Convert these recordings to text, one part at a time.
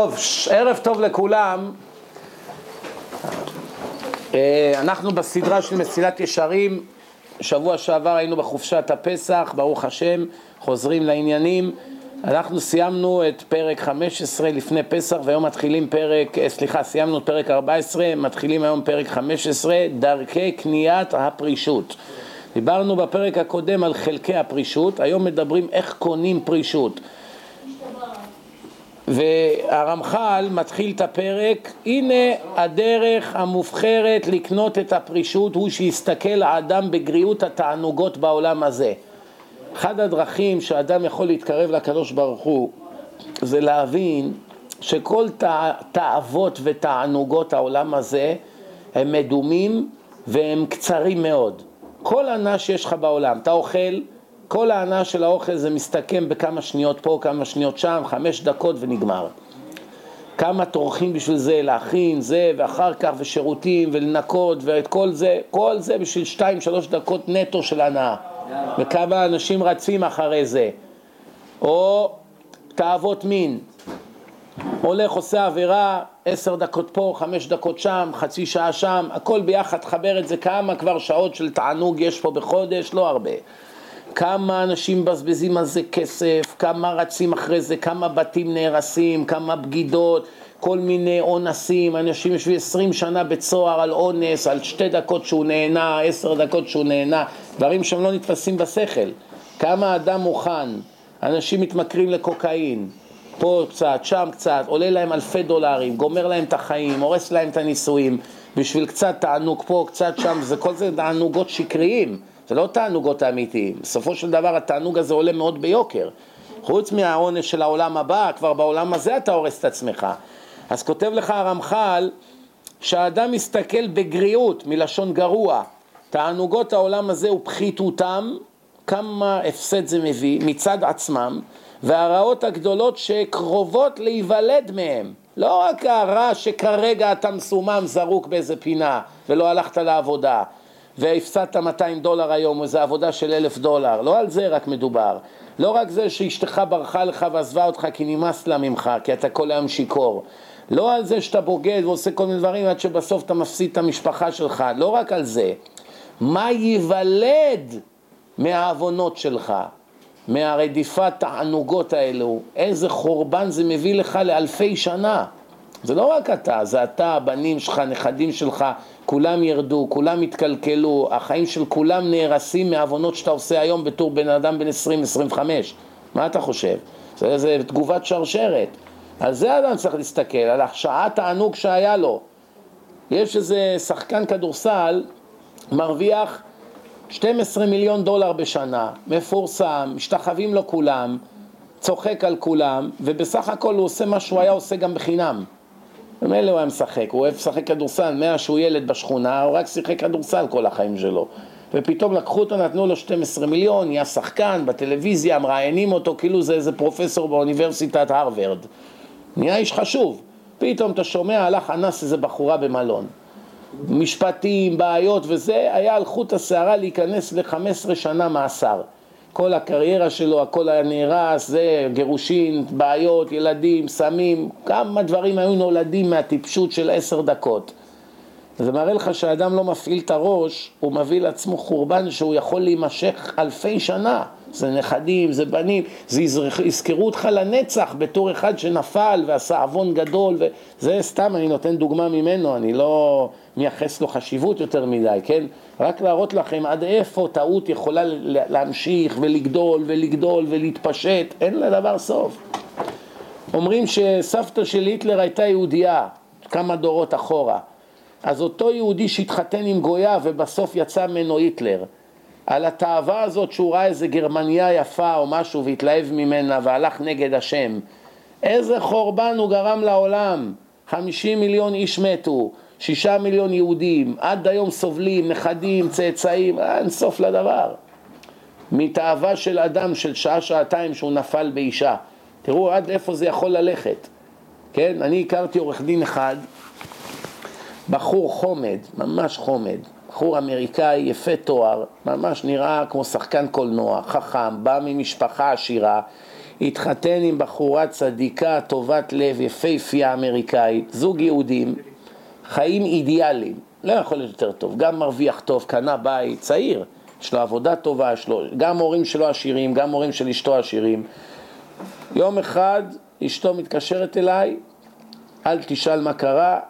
טוב, ערב טוב לכולם. אה, אנחנו בסדרה של מסילת ישרים, שבוע שעבר היינו בחופשת הפסח, ברוך השם, חוזרים לעניינים. אנחנו סיימנו את פרק 15 לפני פסח והיום מתחילים פרק, אה, סליחה, סיימנו את פרק 14, מתחילים היום פרק 15, דרכי קניית הפרישות. דיברנו בפרק הקודם על חלקי הפרישות, היום מדברים איך קונים פרישות. והרמח"ל מתחיל את הפרק, הנה הדרך המובחרת לקנות את הפרישות הוא שיסתכל האדם בגריעות התענוגות בעולם הזה. אחד הדרכים שאדם יכול להתקרב לקדוש ברוך הוא זה להבין שכל תאוות ותענוגות העולם הזה הם מדומים והם קצרים מאוד. כל ענה שיש לך בעולם, אתה אוכל כל ההנאה של האוכל זה מסתכם בכמה שניות פה, כמה שניות שם, חמש דקות ונגמר. כמה טורחים בשביל זה, להכין זה, ואחר כך, ושירותים, ולנקות, ואת כל זה, כל זה בשביל שתיים, שלוש דקות נטו של הנאה. וכמה אנשים רצים אחרי זה. או תאוות מין. הולך, עושה עבירה, עשר דקות פה, חמש דקות שם, חצי שעה שם, הכל ביחד, חבר את זה, כמה כבר שעות של תענוג יש פה בחודש, לא הרבה. כמה אנשים מבזבזים על זה כסף, כמה רצים אחרי זה, כמה בתים נהרסים, כמה בגידות, כל מיני אונסים, אנשים יושבים עשרים שנה בצוהר על אונס, על שתי דקות שהוא נהנה, עשר דקות שהוא נהנה, דברים שהם לא נתפסים בשכל. כמה אדם מוכן, אנשים מתמכרים לקוקאין, פה קצת, שם קצת, עולה להם אלפי דולרים, גומר להם את החיים, הורס להם את הנישואים, בשביל קצת תענוג פה, קצת שם, זה כל זה תענוגות שקריים. זה לא תענוגות האמיתיים, בסופו של דבר התענוג הזה עולה מאוד ביוקר. חוץ מהעונש של העולם הבא, כבר בעולם הזה אתה הורס את עצמך. אז כותב לך הרמח"ל שהאדם מסתכל בגריעות, מלשון גרוע, תענוגות העולם הזה ופחיתותם, כמה הפסד זה מביא מצד עצמם, והרעות הגדולות שקרובות להיוולד מהם. לא רק הרע שכרגע אתה מסומם זרוק באיזה פינה ולא הלכת לעבודה, והפסדת 200 דולר היום, איזו עבודה של אלף דולר, לא על זה רק מדובר. לא רק זה שאשתך ברחה לך ועזבה אותך כי נמאס לה ממך, כי אתה כל היום שיכור. לא על זה שאתה בוגד ועושה כל מיני דברים עד שבסוף אתה מפסיד את המשפחה שלך, לא רק על זה. מה ייוולד מהעוונות שלך, מהרדיפת תענוגות האלו, איזה חורבן זה מביא לך לאלפי שנה. זה לא רק אתה, זה אתה, הבנים שלך, נכדים שלך, כולם ירדו, כולם יתקלקלו, החיים של כולם נהרסים מעוונות שאתה עושה היום בתור בן אדם בן 20-25. מה אתה חושב? זה, זה תגובת שרשרת. על זה אדם צריך להסתכל, על השעת הענוג שהיה לו. יש איזה שחקן כדורסל, מרוויח 12 מיליון דולר בשנה, מפורסם, משתחווים לו כולם, צוחק על כולם, ובסך הכל הוא עושה מה שהוא היה עושה גם בחינם. ומילא הוא היה משחק, הוא אוהב לשחק כדורסל, מאז שהוא ילד בשכונה, הוא רק שיחק כדורסל כל החיים שלו. ופתאום לקחו אותו, נתנו לו 12 מיליון, נהיה שחקן בטלוויזיה, מראיינים אותו כאילו זה איזה פרופסור באוניברסיטת הרווארד. נהיה איש חשוב. פתאום אתה שומע, הלך אנס איזה בחורה במלון. משפטים, בעיות וזה, היה על חוט השערה להיכנס ל-15 שנה מאסר. כל הקריירה שלו, הכל היה נהרס, זה גירושין, בעיות, ילדים, סמים, כמה דברים היו נולדים מהטיפשות של עשר דקות. זה מראה לך שהאדם לא מפעיל את הראש, הוא מביא לעצמו חורבן שהוא יכול להימשך אלפי שנה. זה נכדים, זה בנים, זה יזכרו אותך לנצח בתור אחד שנפל ועשה עוון גדול, וזה סתם, אני נותן דוגמה ממנו, אני לא מייחס לו חשיבות יותר מדי, כן? רק להראות לכם עד איפה טעות יכולה להמשיך ולגדול ולגדול ולהתפשט, אין לדבר סוף. אומרים שסבתא של היטלר הייתה יהודייה כמה דורות אחורה. אז אותו יהודי שהתחתן עם גויה ובסוף יצא ממנו היטלר, על התאווה הזאת שהוא ראה איזה גרמניה יפה או משהו והתלהב ממנה והלך נגד השם, איזה חורבן הוא גרם לעולם, חמישים מיליון איש מתו, שישה מיליון יהודים, עד היום סובלים, נכדים, צאצאים, אין סוף לדבר. מתאווה של אדם של שעה-שעתיים שהוא נפל באישה. תראו עד איפה זה יכול ללכת. כן, אני הכרתי עורך דין אחד, בחור חומד, ממש חומד, בחור אמריקאי יפה תואר, ממש נראה כמו שחקן קולנוע, חכם, בא ממשפחה עשירה, התחתן עם בחורה צדיקה, טובת לב, יפייפייה אמריקאית, זוג יהודים, חיים אידיאליים, לא יכול להיות יותר טוב, גם מרוויח טוב, קנה בית, צעיר, יש לו עבודה טובה, יש לו, גם הורים שלו עשירים, גם הורים של אשתו עשירים. יום אחד אשתו מתקשרת אליי, אל תשאל מה קרה,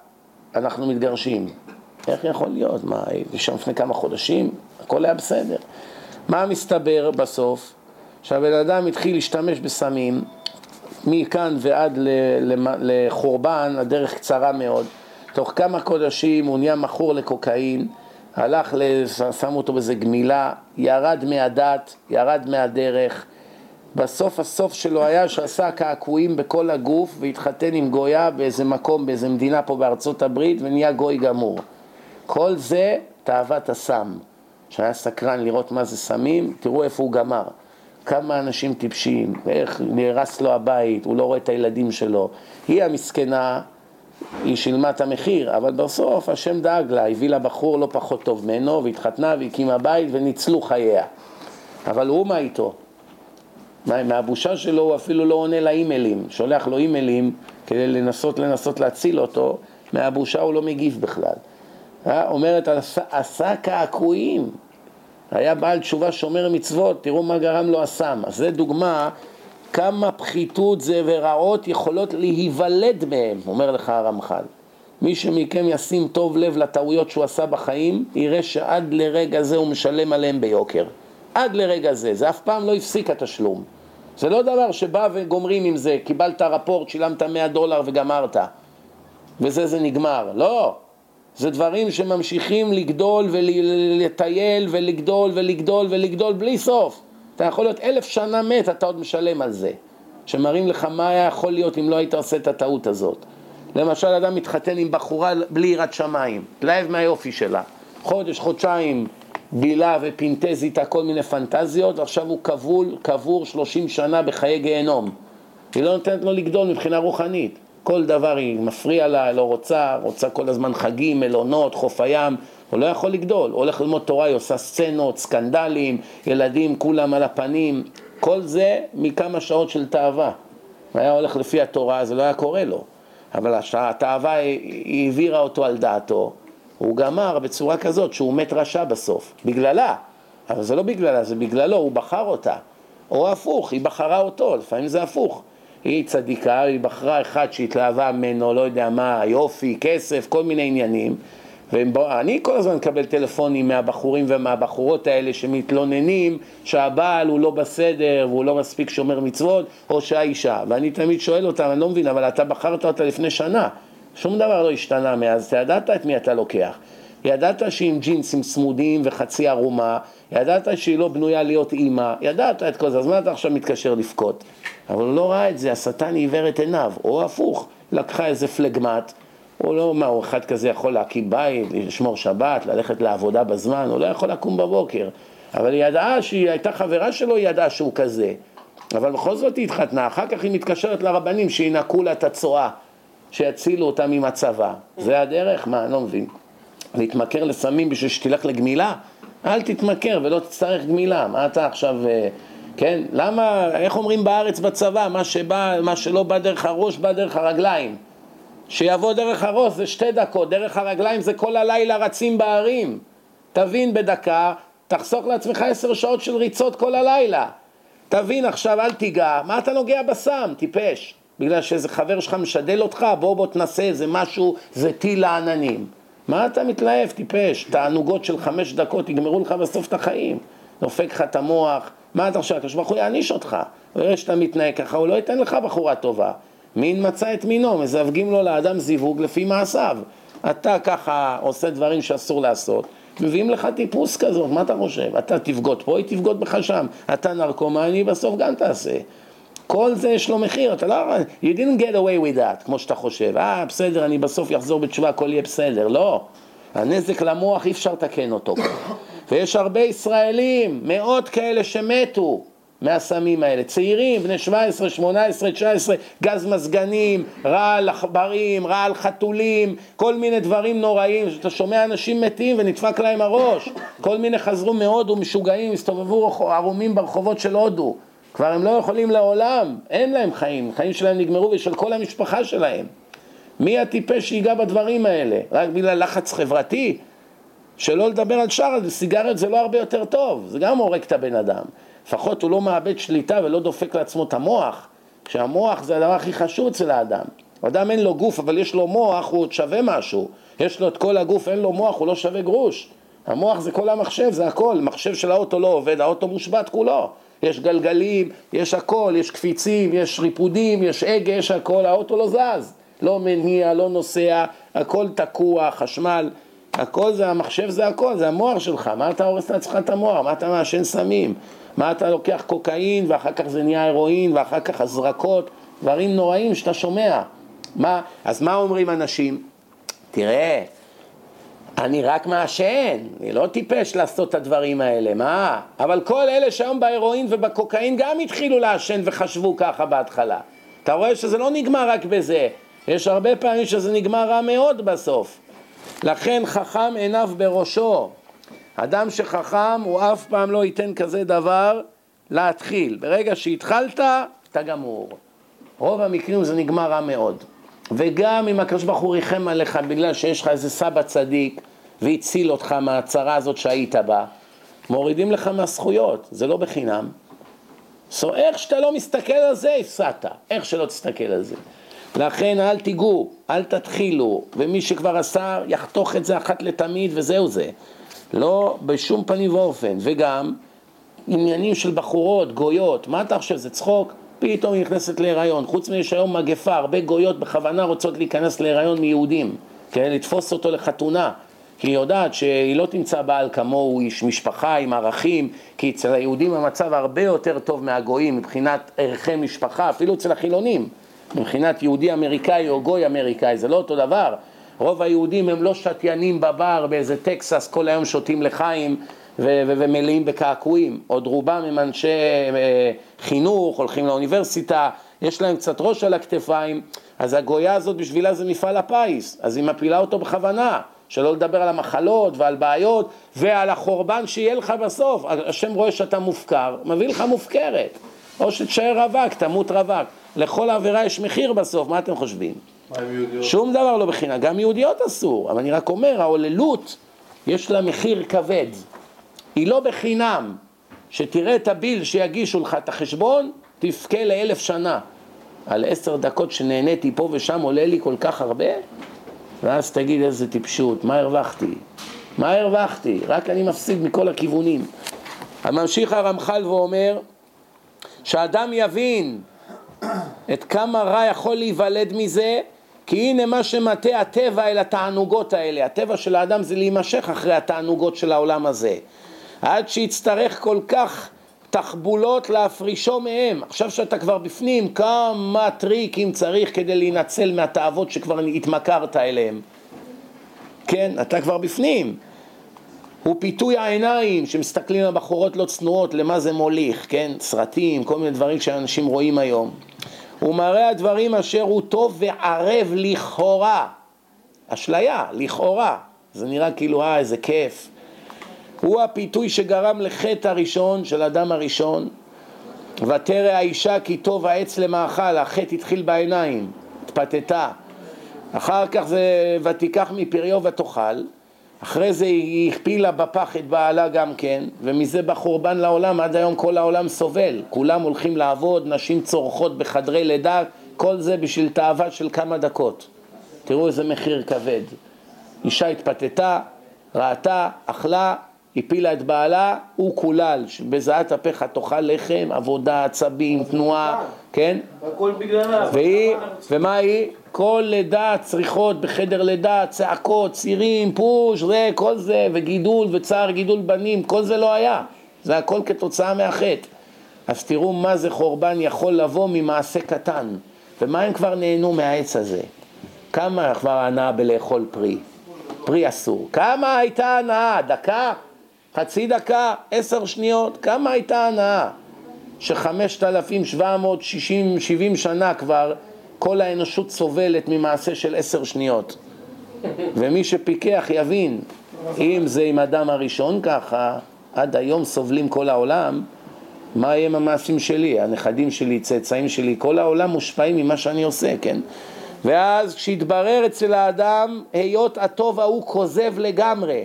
אנחנו מתגרשים. איך יכול להיות? מה, הייתי שם לפני כמה חודשים, הכל היה בסדר. מה מסתבר בסוף? שהבן אדם התחיל להשתמש בסמים, מכאן ועד לחורבן, הדרך קצרה מאוד. תוך כמה חודשים הוא נהיה מכור לקוקאין, הלך, שמו אותו באיזה גמילה, ירד מהדת, ירד מהדרך. בסוף הסוף שלו היה שעשה קעקועים בכל הגוף והתחתן עם גויה באיזה מקום, באיזה מדינה פה בארצות הברית ונהיה גוי גמור. כל זה תאוות הסם, שהיה סקרן לראות מה זה סמים, תראו איפה הוא גמר. כמה אנשים טיפשים, איך נהרס לו הבית, הוא לא רואה את הילדים שלו. היא המסכנה, היא שילמה את המחיר, אבל בסוף השם דאג לה, הביא לה בחור לא פחות טוב ממנו, והתחתנה והקימה בית וניצלו חייה. אבל הוא מה איתו? מהבושה שלו הוא אפילו לא עונה לאימיילים, שולח לו אימיילים כדי לנסות לנסות להציל אותו, מהבושה הוא לא מגיב בכלל. אה? אומרת, עשה קעקועים, היה בעל תשובה שומר מצוות, תראו מה גרם לו הסם. אז זה דוגמה כמה פחיתות זה ורעות יכולות להיוולד מהם, אומר לך הרמח"ל. מי שמכם ישים טוב לב לטעויות שהוא עשה בחיים, יראה שעד לרגע זה הוא משלם עליהם ביוקר. עד לרגע זה, זה אף פעם לא הפסיק התשלום. זה לא דבר שבא וגומרים עם זה, קיבלת רפורט, שילמת 100 דולר וגמרת. וזה זה נגמר. לא, זה דברים שממשיכים לגדול ולטייל ולגדול ולגדול ולגדול בלי סוף. אתה יכול להיות אלף שנה מת, אתה עוד משלם על זה. שמראים לך מה היה יכול להיות אם לא היית עושה את הטעות הזאת. למשל, אדם מתחתן עם בחורה בלי יראת שמיים, התלהב מהיופי שלה. חודש, חודשיים, בילה ופינטז איתה כל מיני פנטזיות, ועכשיו הוא כבול, קבור שלושים שנה בחיי גיהנום. היא לא נותנת לו לגדול מבחינה רוחנית. כל דבר היא מפריע לה, לא רוצה, רוצה כל הזמן חגים, מלונות, חוף הים, הוא לא יכול לגדול, הוא הולך ללמוד תורה, היא עושה סצנות, סקנדלים, ילדים כולם על הפנים, כל זה מכמה שעות של תאווה. הוא היה הולך לפי התורה, זה לא היה קורה לו, אבל התאווה היא העבירה אותו על דעתו, הוא גמר בצורה כזאת שהוא מת רשע בסוף, בגללה, אבל זה לא בגללה, זה בגללו, הוא בחר אותה, או הפוך, היא בחרה אותו, לפעמים זה הפוך. היא צדיקה, היא בחרה אחד שהתלהבה ממנו, לא יודע מה, יופי, כסף, כל מיני עניינים. ואני כל הזמן מקבל טלפונים מהבחורים ומהבחורות האלה שמתלוננים שהבעל הוא לא בסדר והוא לא מספיק שומר מצוות או שהאישה. ואני תמיד שואל אותם, אני לא מבין, אבל אתה בחרת אותה לפני שנה. שום דבר לא השתנה מאז, אתה ידעת את מי אתה לוקח ידעת שהיא עם ג'ינסים צמודים וחצי ערומה ידעת שהיא לא בנויה להיות אימא, ידעת את כל זה, אז מה אתה עכשיו מתקשר לבכות? אבל הוא לא ראה את זה, השטן עיוור את עיניו, או הפוך, לקחה איזה פלגמט, הוא לא, מה, הוא אחד כזה יכול להקים בית, לשמור שבת, ללכת לעבודה בזמן, הוא לא יכול לקום בבוקר. אבל היא ידעה שהיא הייתה חברה שלו, היא ידעה שהוא כזה. אבל בכל זאת היא התחתנה, אחר כך היא מתקשרת לרבנים שינקו לה את הצואה, שיצילו אותה ממצבה. זה הדרך? מה, אני לא מבין. להתמכר לסמים בשביל שתלך לגמילה? אל תתמכר ולא תצטרך גמילה. מה אתה עכשיו... אה, כן? למה, איך אומרים בארץ בצבא, מה שבא, מה שלא בא דרך הראש בא דרך הרגליים. שיבוא דרך הראש זה שתי דקות, דרך הרגליים זה כל הלילה רצים בערים. תבין בדקה, תחסוך לעצמך עשר שעות של ריצות כל הלילה. תבין עכשיו, אל תיגע, מה אתה נוגע בסם, טיפש? בגלל שאיזה חבר שלך משדל אותך, בוא בוא תנסה איזה משהו, זה טיל לעננים. מה אתה מתלהב, טיפש? תענוגות של חמש דקות יגמרו לך בסוף את החיים. דופק לך את המוח, מה אתה חושב? הקדוש ברוך הוא יעניש אותך. הוא יראה שאתה מתנהג ככה, הוא לא ייתן לך בחורה טובה. מין מצא את מינו, מזווגים לו לאדם זיווג לפי מעשיו. אתה ככה עושה דברים שאסור לעשות, מביאים לך טיפוס כזאת, מה אתה חושב? אתה תבגוד פה, היא תבגוד בך שם. אתה נרקומני, בסוף גם תעשה. כל זה יש לו מחיר, אתה לא... You didn't get away with that, כמו שאתה חושב. אה, בסדר, אני בסוף אחזור בתשובה, הכל יהיה בסדר. לא. הנזק למוח, אי אפשר לתקן אותו. ויש הרבה ישראלים, מאות כאלה שמתו מהסמים האלה, צעירים, בני 17, 18, 19, גז מזגנים, רעל עכברים, רעל חתולים, כל מיני דברים נוראים, אתה שומע אנשים מתים ונדפק להם הראש, כל מיני חזרו מהודו משוגעים, הסתובבו ערומים ברחובות של הודו, כבר הם לא יכולים לעולם, אין להם חיים, חיים שלהם נגמרו ושל כל המשפחה שלהם. מי הטיפש שיגע בדברים האלה? רק בגלל לחץ חברתי? שלא לדבר על שאר, סיגריות זה לא הרבה יותר טוב, זה גם הורג את הבן אדם. לפחות הוא לא מאבד שליטה ולא דופק לעצמו את המוח, כשהמוח זה הדבר הכי חשוב אצל האדם. אדם אין לו גוף אבל יש לו מוח, הוא עוד שווה משהו. יש לו את כל הגוף, אין לו מוח, הוא לא שווה גרוש. המוח זה כל המחשב, זה הכל. מחשב של האוטו לא עובד, האוטו מושבת כולו. יש גלגלים, יש הכל, יש קפיצים, יש ריפודים, יש הגה, יש הכל, האוטו לא זז. לא מניע, לא נוסע, הכל תקוע, חשמל, הכל זה, המחשב זה הכל, זה המוח שלך. מה אתה הורס לעצמך את המוח? מה אתה מעשן סמים? מה אתה לוקח קוקאין ואחר כך זה נהיה הרואין ואחר כך הזרקות, דברים נוראים שאתה שומע. מה, אז מה אומרים אנשים? תראה, אני רק מעשן, אני לא טיפש לעשות את הדברים האלה, מה? אבל כל אלה שהיום בהרואין ובקוקאין גם התחילו לעשן וחשבו ככה בהתחלה. אתה רואה שזה לא נגמר רק בזה, יש הרבה פעמים שזה נגמר רע מאוד בסוף. לכן חכם עיניו בראשו. אדם שחכם הוא אף פעם לא ייתן כזה דבר להתחיל. ברגע שהתחלת, אתה גמור. רוב המקרים זה נגמר רע מאוד. וגם אם הקדוש ברוך הוא ריחם עליך בגלל שיש לך איזה סבא צדיק והציל אותך מהצרה הזאת שהיית בה, מורידים לך מהזכויות, זה לא בחינם. so, איך שאתה לא מסתכל על זה, הפסדת, איך שלא תסתכל על זה. לכן אל תיגעו, אל תתחילו, ומי שכבר עשה, יחתוך את זה אחת לתמיד וזהו זה. לא בשום פנים ואופן. וגם עניינים של בחורות, גויות, מה אתה חושב, זה צחוק? פתאום היא נכנסת להיריון. חוץ מזה שהיום מגפה, הרבה גויות בכוונה רוצות להיכנס להיריון מיהודים, כן? לתפוס אותו לחתונה. כי היא יודעת שהיא לא תמצא בעל כמוהו, איש משפחה עם ערכים, כי אצל היהודים המצב הרבה יותר טוב מהגויים מבחינת ערכי משפחה, אפילו אצל החילונים. מבחינת יהודי אמריקאי או גוי אמריקאי, זה לא אותו דבר. רוב היהודים הם לא שתיינים בבר באיזה טקסס, כל היום שותים לחיים ו- ו- ומלאים בקעקועים. עוד רובם הם אנשי אה, חינוך, הולכים לאוניברסיטה, יש להם קצת ראש על הכתפיים, אז הגויה הזאת בשבילה זה מפעל הפיס, אז היא מפילה אותו בכוונה. שלא לדבר על המחלות ועל בעיות ועל החורבן שיהיה לך בסוף. השם רואה שאתה מופקר, מביא לך מופקרת. או שתשאר רווק, תמות רווק. לכל עבירה יש מחיר בסוף, מה אתם חושבים? שום דבר לא בחינם, גם יהודיות אסור, אבל אני רק אומר, ההוללות יש לה מחיר כבד. היא לא בחינם. שתראה את הביל שיגישו לך את החשבון, תבכה לאלף שנה. על עשר דקות שנהניתי פה ושם עולה לי כל כך הרבה, ואז תגיד איזה טיפשות, מה הרווחתי? מה הרווחתי? רק אני מפסיד מכל הכיוונים. ממשיך הרמח"ל ואומר שאדם יבין את כמה רע יכול להיוולד מזה, כי הנה מה שמטה הטבע אל התענוגות האלה. הטבע של האדם זה להימשך אחרי התענוגות של העולם הזה. עד שיצטרך כל כך תחבולות להפרישו מהם. עכשיו שאתה כבר בפנים, כמה טריקים צריך כדי להינצל מהתאוות שכבר התמכרת אליהם. כן, אתה כבר בפנים. הוא פיתוי העיניים שמסתכלים על בחורות לא צנועות, למה זה מוליך, כן? סרטים, כל מיני דברים שאנשים רואים היום. הוא מראה הדברים אשר הוא טוב וערב לכאורה. אשליה, לכאורה. זה נראה כאילו, אה, איזה כיף. הוא הפיתוי שגרם לחטא הראשון של אדם הראשון. ותרא האישה כי טוב העץ למאכל, החטא התחיל בעיניים, התפתתה. אחר כך זה ותיקח מפריו ותאכל. אחרי זה היא הכפילה בפח את בעלה גם כן, ומזה בא חורבן לעולם, עד היום כל העולם סובל. כולם הולכים לעבוד, נשים צורחות בחדרי לידה, כל זה בשביל תאווה של כמה דקות. תראו איזה מחיר כבד. אישה התפתתה, ראתה, אכלה, הפילה את בעלה, הוא קולל, בזעת אפיך תאכל לחם, עבודה, עצבים, תנועה, כן? הכל בגללה. והיא, ומה היא? כל לידה צריכות בחדר לידה, צעקות, צירים, פוש, זה, כל זה, וגידול וצער גידול בנים, כל זה לא היה. זה הכל כתוצאה מהחטא. אז תראו מה זה חורבן יכול לבוא ממעשה קטן. ומה הם כבר נהנו מהעץ הזה? כמה כבר הנאה בלאכול פרי? פרי אסור. כמה הייתה הנאה? דקה? חצי דקה? עשר שניות? כמה הייתה הנאה? שחמשת אלפים שבע מאות שישים, שבעים שנה כבר כל האנושות סובלת ממעשה של עשר שניות. ומי שפיקח יבין, אם זה עם אדם הראשון ככה, עד היום סובלים כל העולם, מה יהיה עם המעשים שלי, הנכדים שלי, צאצאים שלי, כל העולם מושפעים ממה שאני עושה, כן? ואז כשהתברר אצל האדם, היות הטוב ההוא כוזב לגמרי,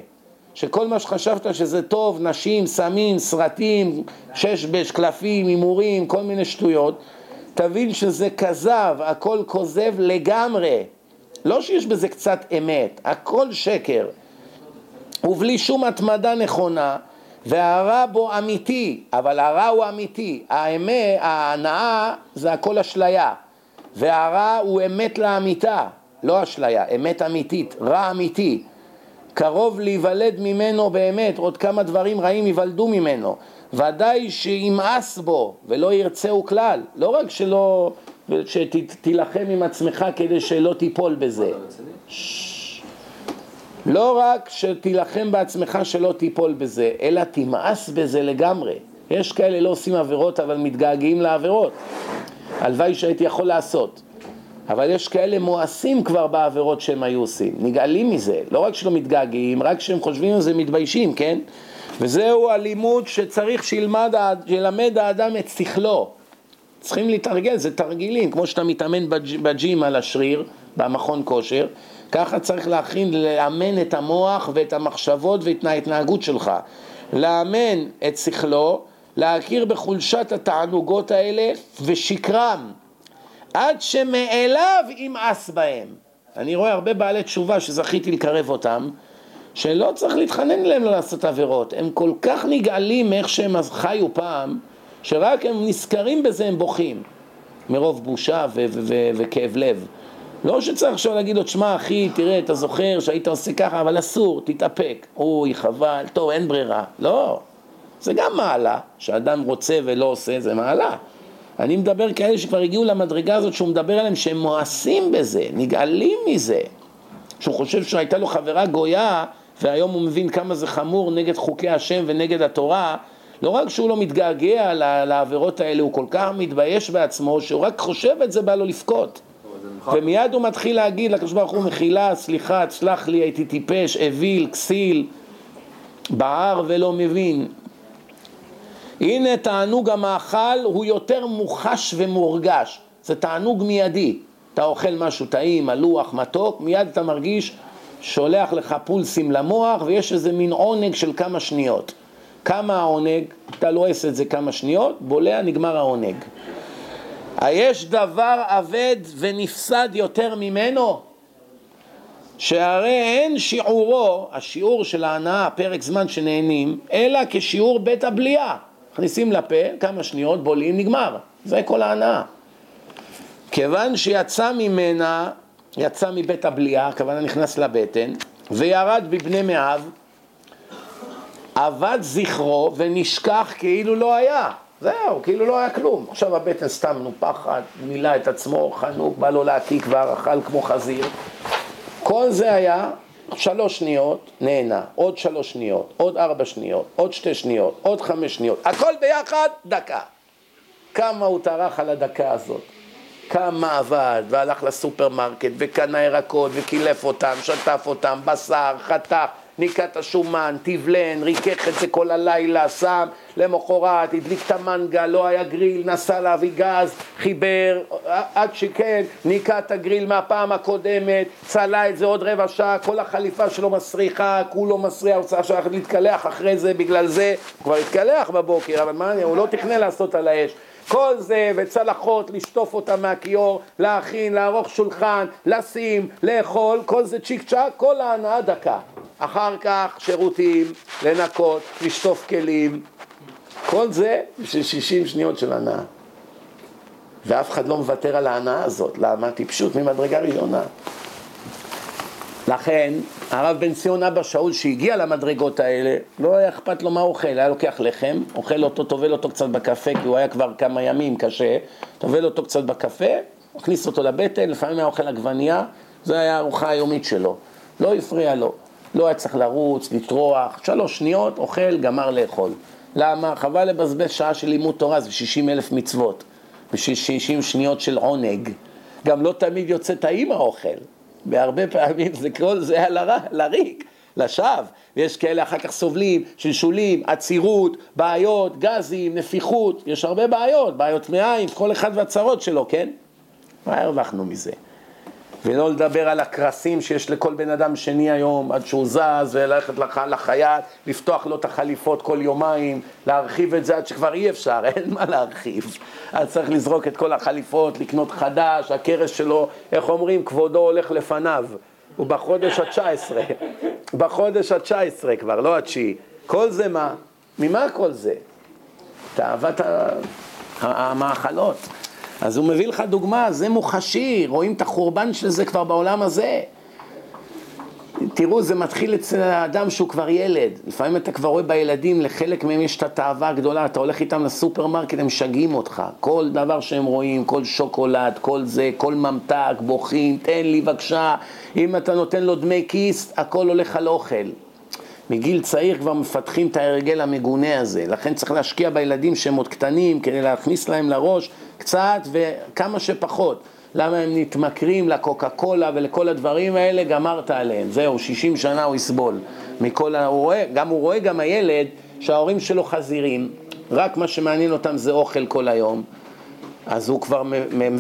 שכל מה שחשבת שזה טוב, נשים, סמים, סרטים, ששבש, קלפים, הימורים, כל מיני שטויות, תבין שזה כזב, הכל כוזב לגמרי. לא שיש בזה קצת אמת, הכל שקר. ובלי שום התמדה נכונה, והרע בו אמיתי, אבל הרע הוא אמיתי, האמת, ההנאה זה הכל אשליה, והרע הוא אמת לאמיתה, לא אשליה, אמת אמיתית, רע אמיתי. קרוב להיוולד ממנו באמת, עוד כמה דברים רעים ייוולדו ממנו. ודאי שימאס בו ולא ירצהו כלל, לא רק שלא, שתילחם עם עצמך כדי שלא תיפול בזה. לא רק שתילחם בעצמך שלא תיפול בזה, אלא תמאס בזה לגמרי. יש כאלה לא עושים עבירות אבל מתגעגעים לעבירות. הלוואי שהייתי יכול לעשות. אבל יש כאלה מואסים כבר בעבירות שהם היו עושים, נגאלים מזה, לא רק שלא מתגעגעים, רק כשהם חושבים על זה מתביישים, כן? וזהו הלימוד שצריך שילמד, שילמד האדם את שכלו. צריכים להתרגל, זה תרגילים, כמו שאתה מתאמן בג'ים על השריר, במכון כושר, ככה צריך להכין, לאמן את המוח ואת המחשבות ואת ההתנהגות שלך. לאמן את שכלו, להכיר בחולשת התענוגות האלה ושקרם, עד שמאליו ימאס בהם. אני רואה הרבה בעלי תשובה שזכיתי לקרב אותם, שלא צריך להתחנן להם לא לעשות עבירות, הם כל כך נגעלים מאיך שהם חיו פעם, שרק הם נזכרים בזה הם בוכים, מרוב בושה וכאב לב. לא שצריך עכשיו להגיד לו, שמע אחי, תראה, אתה זוכר שהיית עושה ככה, אבל אסור, תתאפק. אוי, חבל, טוב, אין ברירה. לא, זה גם מעלה, שאדם רוצה ולא עושה, זה מעלה. אני מדבר כאלה שכבר הגיעו למדרגה הזאת שהוא מדבר עליהם שהם מואסים בזה, נגאלים מזה. שהוא חושב שהייתה לו חברה גויה והיום הוא מבין כמה זה חמור נגד חוקי השם ונגד התורה, לא רק שהוא לא מתגעגע לעבירות האלה, הוא כל כך מתבייש בעצמו שהוא רק חושב את זה בא לו לבכות. ומיד הוא מתחיל להגיד לקדוש ברוך הוא מחילה, סליחה, תסלח לי, הייתי טיפש, אוויל, כסיל, בער ולא מבין. הנה תענוג המאכל הוא יותר מוחש ומורגש, זה תענוג מיידי. אתה אוכל משהו טעים, מלוח, מתוק, מיד אתה מרגיש שולח לך פולסים למוח ויש איזה מין עונג של כמה שניות. כמה העונג? אתה לועס את זה כמה שניות, בולע, נגמר העונג. היש דבר אבד ונפסד יותר ממנו? שהרי אין שיעורו, השיעור של ההנאה, פרק זמן שנהנים, אלא כשיעור בית הבליעה. מכניסים לפה, כמה שניות, בולעים, נגמר. זה כל ההנאה. כיוון שיצא ממנה, יצא מבית הבליעה, הכוונה נכנס לבטן, וירד בבני מאב, אבד זכרו ונשכח כאילו לא היה. זהו, כאילו לא היה כלום. עכשיו הבטן סתם נופחת, מילא את עצמו, חנוק, בא לו להקיא כבר, אכל כמו חזיר. כל זה היה שלוש שניות, נהנה, עוד שלוש שניות, עוד ארבע שניות, עוד שתי שניות, עוד חמש שניות, הכל ביחד, דקה. כמה הוא טרח על הדקה הזאת. כמה עבד, והלך לסופרמרקט, וקנה ירקות, וקילף אותם, שטף אותם, בשר, חתך, ניקה את השומן, תבלן, ריכך את זה כל הלילה, שם, למחרת, הדליק את המנגה, לא היה גריל, נסע להביא גז, חיבר, עד שכן, ניקה את הגריל מהפעם הקודמת, צלה את זה עוד רבע שעה, כל החליפה שלו מסריחה, כולו מסריח, הוא צריך עכשיו להתקלח אחרי זה, בגלל זה, הוא כבר התקלח בבוקר, אבל מה, הוא לא תכנן לעשות על האש. כל זה וצלחות, לשטוף אותם מהכיור, להכין, לערוך שולחן, לשים, לאכול, כל זה צ'יק צ'אק, כל ההנאה דקה. אחר כך שירותים, לנקות, לשטוף כלים, כל זה בשביל 60 שניות של הנאה. ואף אחד לא מוותר על ההנאה הזאת, למה? טיפשות ממדרגה ראשונה. לכן, הרב בן ציון אבא שאול שהגיע למדרגות האלה, לא היה אכפת לו מה אוכל, היה לוקח לחם, אוכל אותו, טובל אותו קצת בקפה, כי הוא היה כבר כמה ימים קשה, טובל אותו קצת בקפה, מכניס אותו לבטן, לפעמים היה אוכל עגבנייה, זו הייתה הארוחה היומית שלו. לא הפריע לו, לא היה צריך לרוץ, לטרוח, שלוש שניות, אוכל, גמר לאכול. למה? חבל לבזבז שעה של לימוד תורה, זה 60 אלף מצוות, בשביל 60 שניות של עונג. גם לא תמיד יוצא טעים האוכל. בהרבה פעמים זה כל זה היה לריק. לשווא, ויש כאלה אחר כך סובלים, שלשולים, עצירות, בעיות, גזים, נפיחות, יש הרבה בעיות, בעיות מעיים, כל אחד והצרות שלו, כן? מה הרווחנו מזה? ולא לדבר על הקרסים שיש לכל בן אדם שני היום, עד שהוא זז, וללכת לח... לחייט, לפתוח לו את החליפות כל יומיים, להרחיב את זה עד שכבר אי אפשר, אין מה להרחיב. אז צריך לזרוק את כל החליפות, לקנות חדש, הכרס שלו, איך אומרים, כבודו הולך לפניו. הוא בחודש התשע עשרה, בחודש התשע עשרה כבר, לא התשיעי. כל זה מה? ממה כל זה? תאוות המאכלות. אז הוא מביא לך דוגמה, זה מוחשי, רואים את החורבן של זה כבר בעולם הזה. תראו, זה מתחיל אצל האדם שהוא כבר ילד. לפעמים אתה כבר רואה בילדים, לחלק מהם יש את התאווה הגדולה, אתה הולך איתם לסופרמרקט, הם משגעים אותך. כל דבר שהם רואים, כל שוקולד, כל זה, כל ממתק, בוכים, תן לי בבקשה. אם אתה נותן לו דמי כיס, הכל הולך על אוכל. מגיל צעיר כבר מפתחים את ההרגל המגונה הזה, לכן צריך להשקיע בילדים שהם עוד קטנים כדי להכניס להם לראש קצת וכמה שפחות. למה הם נתמכרים לקוקה קולה ולכל הדברים האלה, גמרת עליהם. זהו, 60 שנה הוא יסבול. מכל ה... הוא רואה, גם הוא רואה גם הילד שההורים שלו חזירים, רק מה שמעניין אותם זה אוכל כל היום. אז הוא כבר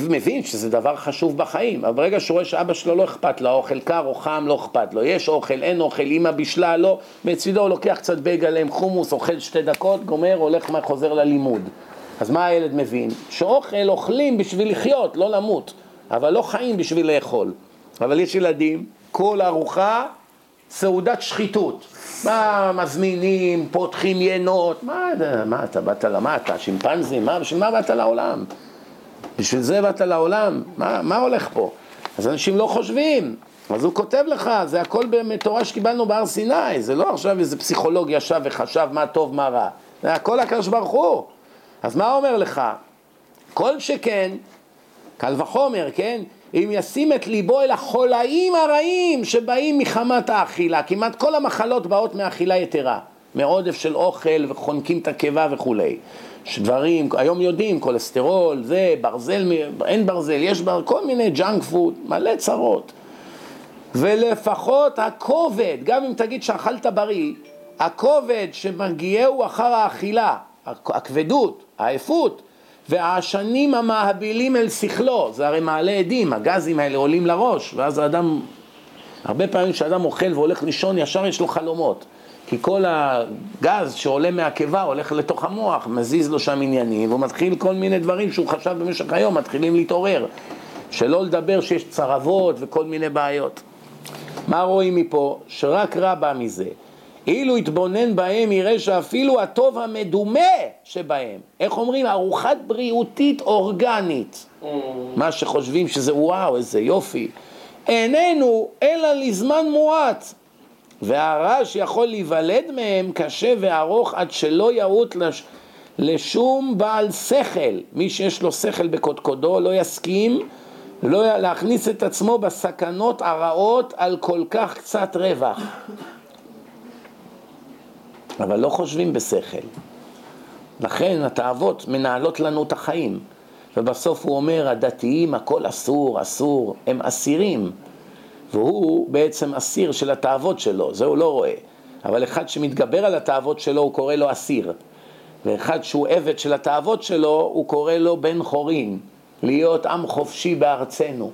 מבין שזה דבר חשוב בחיים, אבל ברגע שהוא רואה שאבא שלו לא אכפת לו, האוכל קר או חם לא אכפת לו, יש אוכל, אין אוכל, אמא בישלה, לא, מצידו הוא לוקח קצת בייגלה עם חומוס, אוכל שתי דקות, גומר, הולך, חוזר ללימוד. אז מה הילד מבין? שאוכל אוכלים בשביל לחיות, לא למות, אבל לא חיים בשביל לאכול. אבל יש ילדים, כל ארוחה סעודת שחיתות. מה מזמינים, פותחים ינות, מה, מה אתה באת למה אתה, שימפנזי, מה, בשביל מה באת לעולם? בשביל זה באת לעולם? מה, מה הולך פה? אז אנשים לא חושבים, אז הוא כותב לך, זה הכל בתורה שקיבלנו בהר סיני, זה לא עכשיו איזה פסיכולוג ישב וחשב מה טוב, מה רע, זה הכל הקדוש ברוך הוא. אז מה אומר לך? כל שכן, קל וחומר, כן? אם ישים את ליבו אל החולאים הרעים שבאים מחמת האכילה, כמעט כל המחלות באות מאכילה יתרה, מעודף של אוכל וחונקים את הקיבה וכולי. דברים, היום יודעים, כולסטרול, זה, ברזל, אין ברזל, יש בר, כל מיני junk food, מלא צרות. ולפחות הכובד, גם אם תגיד שאכלת בריא, הכובד שמגיעהו אחר האכילה, הכבדות, העייפות, והעשנים המהבילים אל שכלו, זה הרי מעלה אדים, הגזים האלה עולים לראש, ואז האדם, הרבה פעמים כשאדם אוכל והולך לישון, ישר יש לו חלומות. כי כל הגז שעולה מהקיבה הולך לתוך המוח, מזיז לו שם עניינים, והוא מתחיל כל מיני דברים שהוא חשב במשך היום, מתחילים להתעורר. שלא לדבר שיש צרבות וכל מיני בעיות. מה רואים מפה? שרק רע בא מזה. אילו יתבונן בהם יראה שאפילו הטוב המדומה שבהם, איך אומרים? ארוחת בריאותית אורגנית, mm. מה שחושבים שזה וואו, איזה יופי, איננו אלא לזמן מועט, והרעש יכול להיוולד מהם קשה וארוך עד שלא יעוט לש... לשום בעל שכל, מי שיש לו שכל בקודקודו לא יסכים לא להכניס את עצמו בסכנות הרעות על כל כך קצת רווח. אבל לא חושבים בשכל. לכן התאוות מנהלות לנו את החיים. ובסוף הוא אומר, הדתיים הכל אסור, אסור, הם אסירים. והוא בעצם אסיר של התאוות שלו, זה הוא לא רואה. אבל אחד שמתגבר על התאוות שלו, הוא קורא לו אסיר. ואחד שהוא עבד של התאוות שלו, הוא קורא לו בן חורין, להיות עם חופשי בארצנו.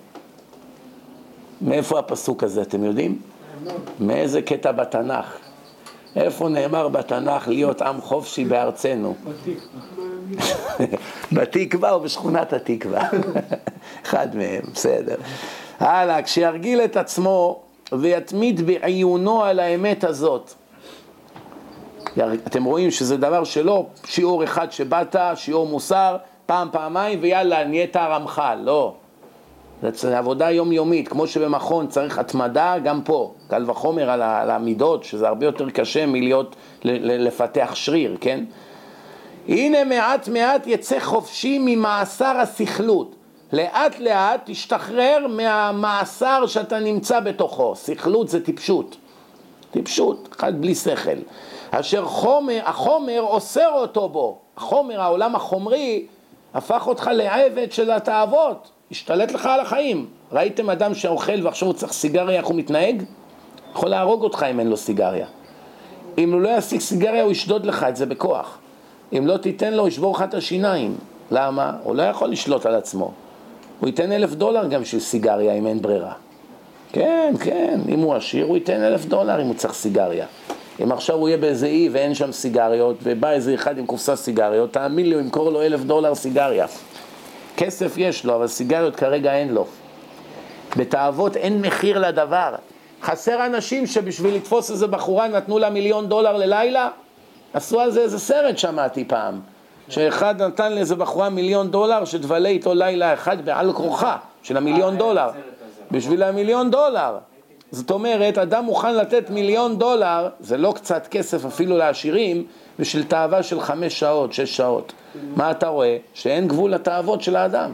מאיפה הפסוק הזה, אתם יודעים? מאיזה קטע בתנ"ך? איפה נאמר בתנ"ך להיות עם חופשי בארצנו? בתקווה או בשכונת התקווה? אחד מהם, בסדר. הלאה, כשירגיל את עצמו ויתמיד בעיונו על האמת הזאת. אתם רואים שזה דבר שלא שיעור אחד שבאת, שיעור מוסר, פעם, פעמיים, ויאללה, נהיית הרמח"ל, לא. זה עבודה יומיומית, כמו שבמכון צריך התמדה, גם פה, קל וחומר על, על המידות, שזה הרבה יותר קשה מלהיות, לפתח שריר, כן? הנה מעט מעט יצא חופשי ממאסר הסכלות. לאט לאט תשתחרר מהמאסר שאתה נמצא בתוכו. סכלות זה טיפשות. טיפשות, אחד בלי שכל. אשר חומר, החומר אוסר אותו בו. החומר, העולם החומרי, הפך אותך לעבד של התאוות. השתלט לך על החיים. ראיתם אדם שאוכל ועכשיו הוא צריך סיגריה, איך הוא מתנהג? יכול להרוג אותך אם אין לו סיגריה. אם הוא לא ישיג סיגריה הוא ישדוד לך את זה בכוח. אם לא תיתן לו, ישבור לך את השיניים. למה? הוא לא יכול לשלוט על עצמו. הוא ייתן אלף דולר גם בשביל סיגריה אם אין ברירה. כן, כן, אם הוא עשיר הוא ייתן אלף דולר אם הוא צריך סיגריה. אם עכשיו הוא יהיה באיזה אי ואין שם סיגריות, ובא איזה אחד עם קופסה סיגריות, תאמין לי, הוא ימכור לו אלף דולר סיגריה. כסף יש לו, אבל סיגריות כרגע אין לו. בתאוות אין מחיר לדבר. חסר אנשים שבשביל לתפוס איזה בחורה נתנו לה מיליון דולר ללילה? עשו על זה איזה סרט שמעתי פעם. שאחד נתן לאיזה בחורה מיליון דולר שתבלה איתו לילה אחד בעל כורחה של המיליון דולר. בשביל המיליון דולר. זאת אומרת, אדם מוכן לתת מיליון דולר, זה לא קצת כסף אפילו לעשירים, בשביל תאווה של חמש שעות, שש שעות. מה אתה רואה? שאין גבול לתאוות של האדם.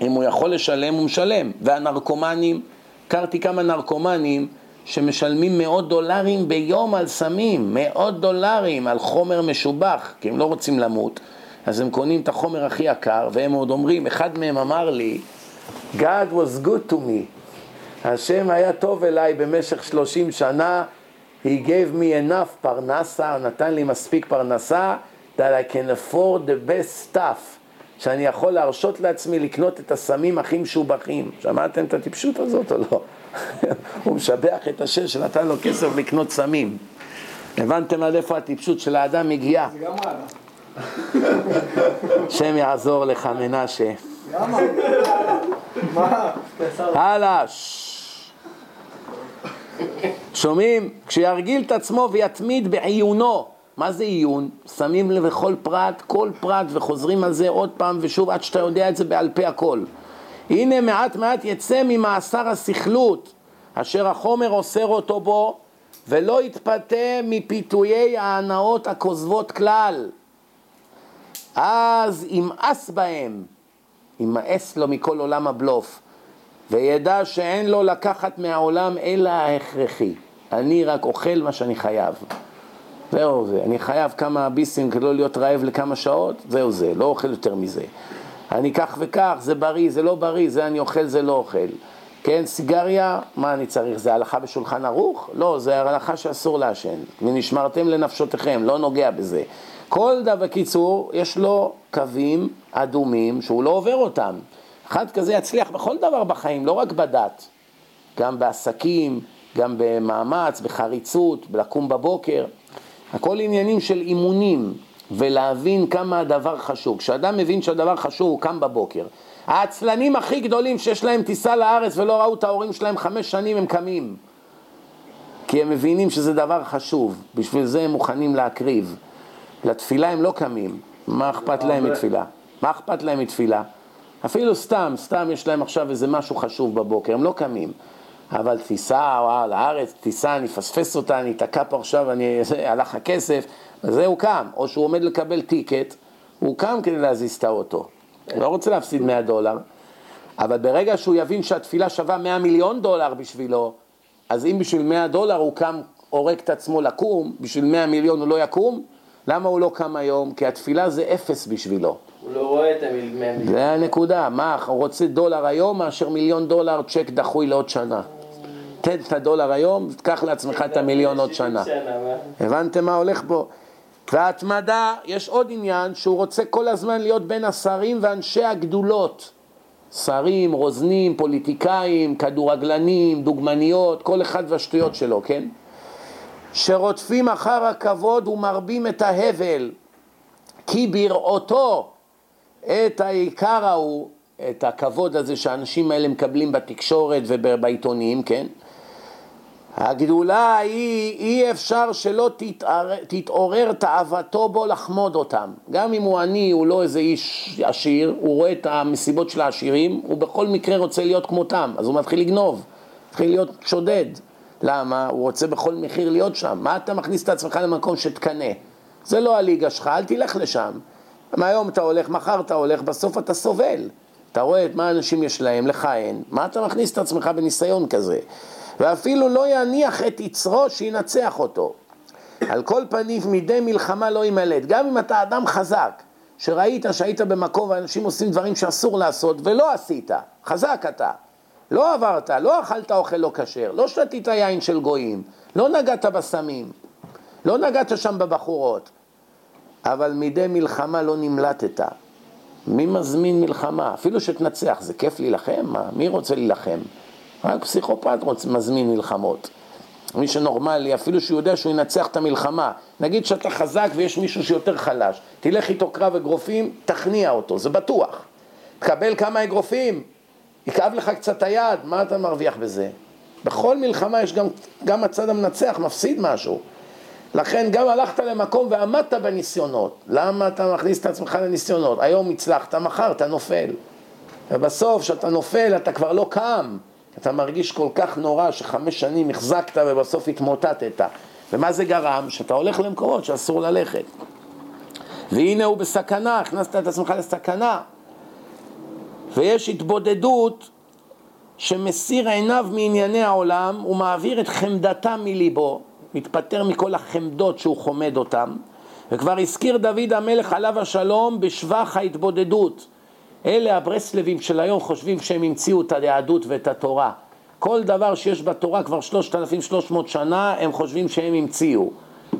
אם הוא יכול לשלם, הוא משלם. והנרקומנים, הכרתי כמה נרקומנים שמשלמים מאות דולרים ביום על סמים, מאות דולרים על חומר משובח, כי הם לא רוצים למות, אז הם קונים את החומר הכי יקר, והם עוד אומרים, אחד מהם אמר לי, God was good to me. השם היה טוב אליי במשך שלושים שנה, He gave me enough פרנסה, נתן לי מספיק פרנסה, that I can afford the best stuff, שאני יכול להרשות לעצמי לקנות את הסמים הכי משובחים. שמעתם את הטיפשות הזאת או לא? הוא משבח את השם שנתן לו כסף לקנות סמים. הבנתם עד איפה הטיפשות של האדם מגיעה? זה גם רע. השם יעזור לך מנשה. למה? מה? הלאה. שומעים? כשירגיל את עצמו ויתמיד בעיונו. מה זה עיון? שמים לב לכל פרט, כל פרט, וחוזרים על זה עוד פעם ושוב עד שאתה יודע את זה בעל פה הכל. הנה מעט מעט יצא ממאסר הסכלות, אשר החומר אוסר אותו בו, ולא יתפתה מפיתויי ההנאות הכוזבות כלל. אז ימאס בהם, ימאס לו מכל עולם הבלוף, וידע שאין לו לקחת מהעולם אלא ההכרחי. אני רק אוכל מה שאני חייב. זהו זה, אני חייב כמה ביסים כדי לא להיות רעב לכמה שעות, זהו זה, לא אוכל יותר מזה. אני כך וכך, זה בריא, זה לא בריא, זה אני אוכל, זה לא אוכל. כן, סיגריה, מה אני צריך? זה הלכה בשולחן ערוך? לא, זה הלכה שאסור לעשן. ונשמרתם לנפשותיכם, לא נוגע בזה. כל דבר, קיצור, יש לו קווים אדומים שהוא לא עובר אותם. אחד כזה יצליח בכל דבר בחיים, לא רק בדת, גם בעסקים, גם במאמץ, בחריצות, לקום בבוקר. הכל עניינים של אימונים, ולהבין כמה הדבר חשוב. כשאדם מבין שהדבר חשוב, הוא קם בבוקר. העצלנים הכי גדולים שיש להם טיסה לארץ ולא ראו את ההורים שלהם חמש שנים, הם קמים. כי הם מבינים שזה דבר חשוב, בשביל זה הם מוכנים להקריב. לתפילה הם לא קמים, מה אכפת להם מתפילה? מה אכפת להם מתפילה? אפילו סתם, סתם יש להם עכשיו איזה משהו חשוב בבוקר, הם לא קמים. אבל טיסה, וואו, לארץ, טיסה, אני אפספס אותה, אני אתקע פה עכשיו, אני, הלך הכסף, וזה הוא קם. או שהוא עומד לקבל טיקט, הוא קם כדי להזיז את האוטו. הוא לא רוצה להפסיד 100 דולר, אבל ברגע שהוא יבין שהתפילה שווה 100 מיליון דולר בשבילו, אז אם בשביל 100 דולר הוא קם, הורג את עצמו לקום, בשביל 100 מיליון הוא לא יקום, למה הוא לא קם היום? כי התפילה זה אפס בשבילו. הוא לא רואה את המאה מיליון. זה הנקודה, מה, הוא רוצה דולר היום מאשר מיליון דולר צ'ק דחוי לעוד שנה. תן את הדולר היום, תקח לעצמך את המיליון עוד שנה. הבנתם מה הולך פה? וההתמדה, יש עוד עניין שהוא רוצה כל הזמן להיות בין השרים ואנשי הגדולות. שרים, רוזנים, פוליטיקאים, כדורגלנים, דוגמניות, כל אחד והשטויות שלו, כן? שרודפים אחר הכבוד ומרבים את ההבל, כי בראותו את העיקר ההוא, את הכבוד הזה שהאנשים האלה מקבלים בתקשורת ובעיתונים, כן? הגדולה היא, אי אפשר שלא תתעורר, תתעורר תאוותו בו לחמוד אותם. גם אם הוא עני, הוא לא איזה איש עשיר, הוא רואה את המסיבות של העשירים, הוא בכל מקרה רוצה להיות כמותם, אז הוא מתחיל לגנוב, מתחיל להיות שודד. למה? הוא רוצה בכל מחיר להיות שם. מה אתה מכניס את עצמך למקום שתקנא? זה לא הליגה שלך, אל תלך לשם. מהיום אתה הולך, מחר אתה הולך, בסוף אתה סובל. אתה רואה את מה אנשים יש להם, לך אין. מה אתה מכניס את עצמך בניסיון כזה? ואפילו לא יניח את יצרו שינצח אותו. על כל פנים מדי מלחמה לא יימלט. גם אם אתה אדם חזק, שראית שהיית במקום ואנשים עושים דברים שאסור לעשות ולא עשית, חזק אתה. לא עברת, לא אכלת אוכל לא כשר, לא שתית יין של גויים, לא נגעת בסמים, לא נגעת שם בבחורות, אבל מדי מלחמה לא נמלטת. מי מזמין מלחמה? אפילו שתנצח, זה כיף להילחם? מה? מי רוצה להילחם? רק פסיכופת רוצה, מזמין מלחמות. מי שנורמלי, אפילו שהוא יודע שהוא ינצח את המלחמה. נגיד שאתה חזק ויש מישהו שיותר חלש, תלך איתו קרב אגרופים, תכניע אותו, זה בטוח. תקבל כמה אגרופים, יכאב לך קצת היד, מה אתה מרוויח בזה? בכל מלחמה יש גם, גם הצד המנצח מפסיד משהו. לכן גם הלכת למקום ועמדת בניסיונות. למה אתה מכניס את עצמך לניסיונות? היום הצלחת, מחר אתה נופל. ובסוף, כשאתה נופל, אתה כבר לא קם. אתה מרגיש כל כך נורא שחמש שנים החזקת ובסוף התמוטטת. ומה זה גרם? שאתה הולך למקומות שאסור ללכת. והנה הוא בסכנה, הכנסת את עצמך לסכנה. ויש התבודדות שמסיר עיניו מענייני העולם ומעביר את חמדתה מליבו, מתפטר מכל החמדות שהוא חומד אותם, וכבר הזכיר דוד המלך עליו השלום בשבח ההתבודדות. אלה הברסלבים של היום חושבים שהם המציאו את היהדות ואת התורה. כל דבר שיש בתורה כבר 3,300 שנה, הם חושבים שהם המציאו.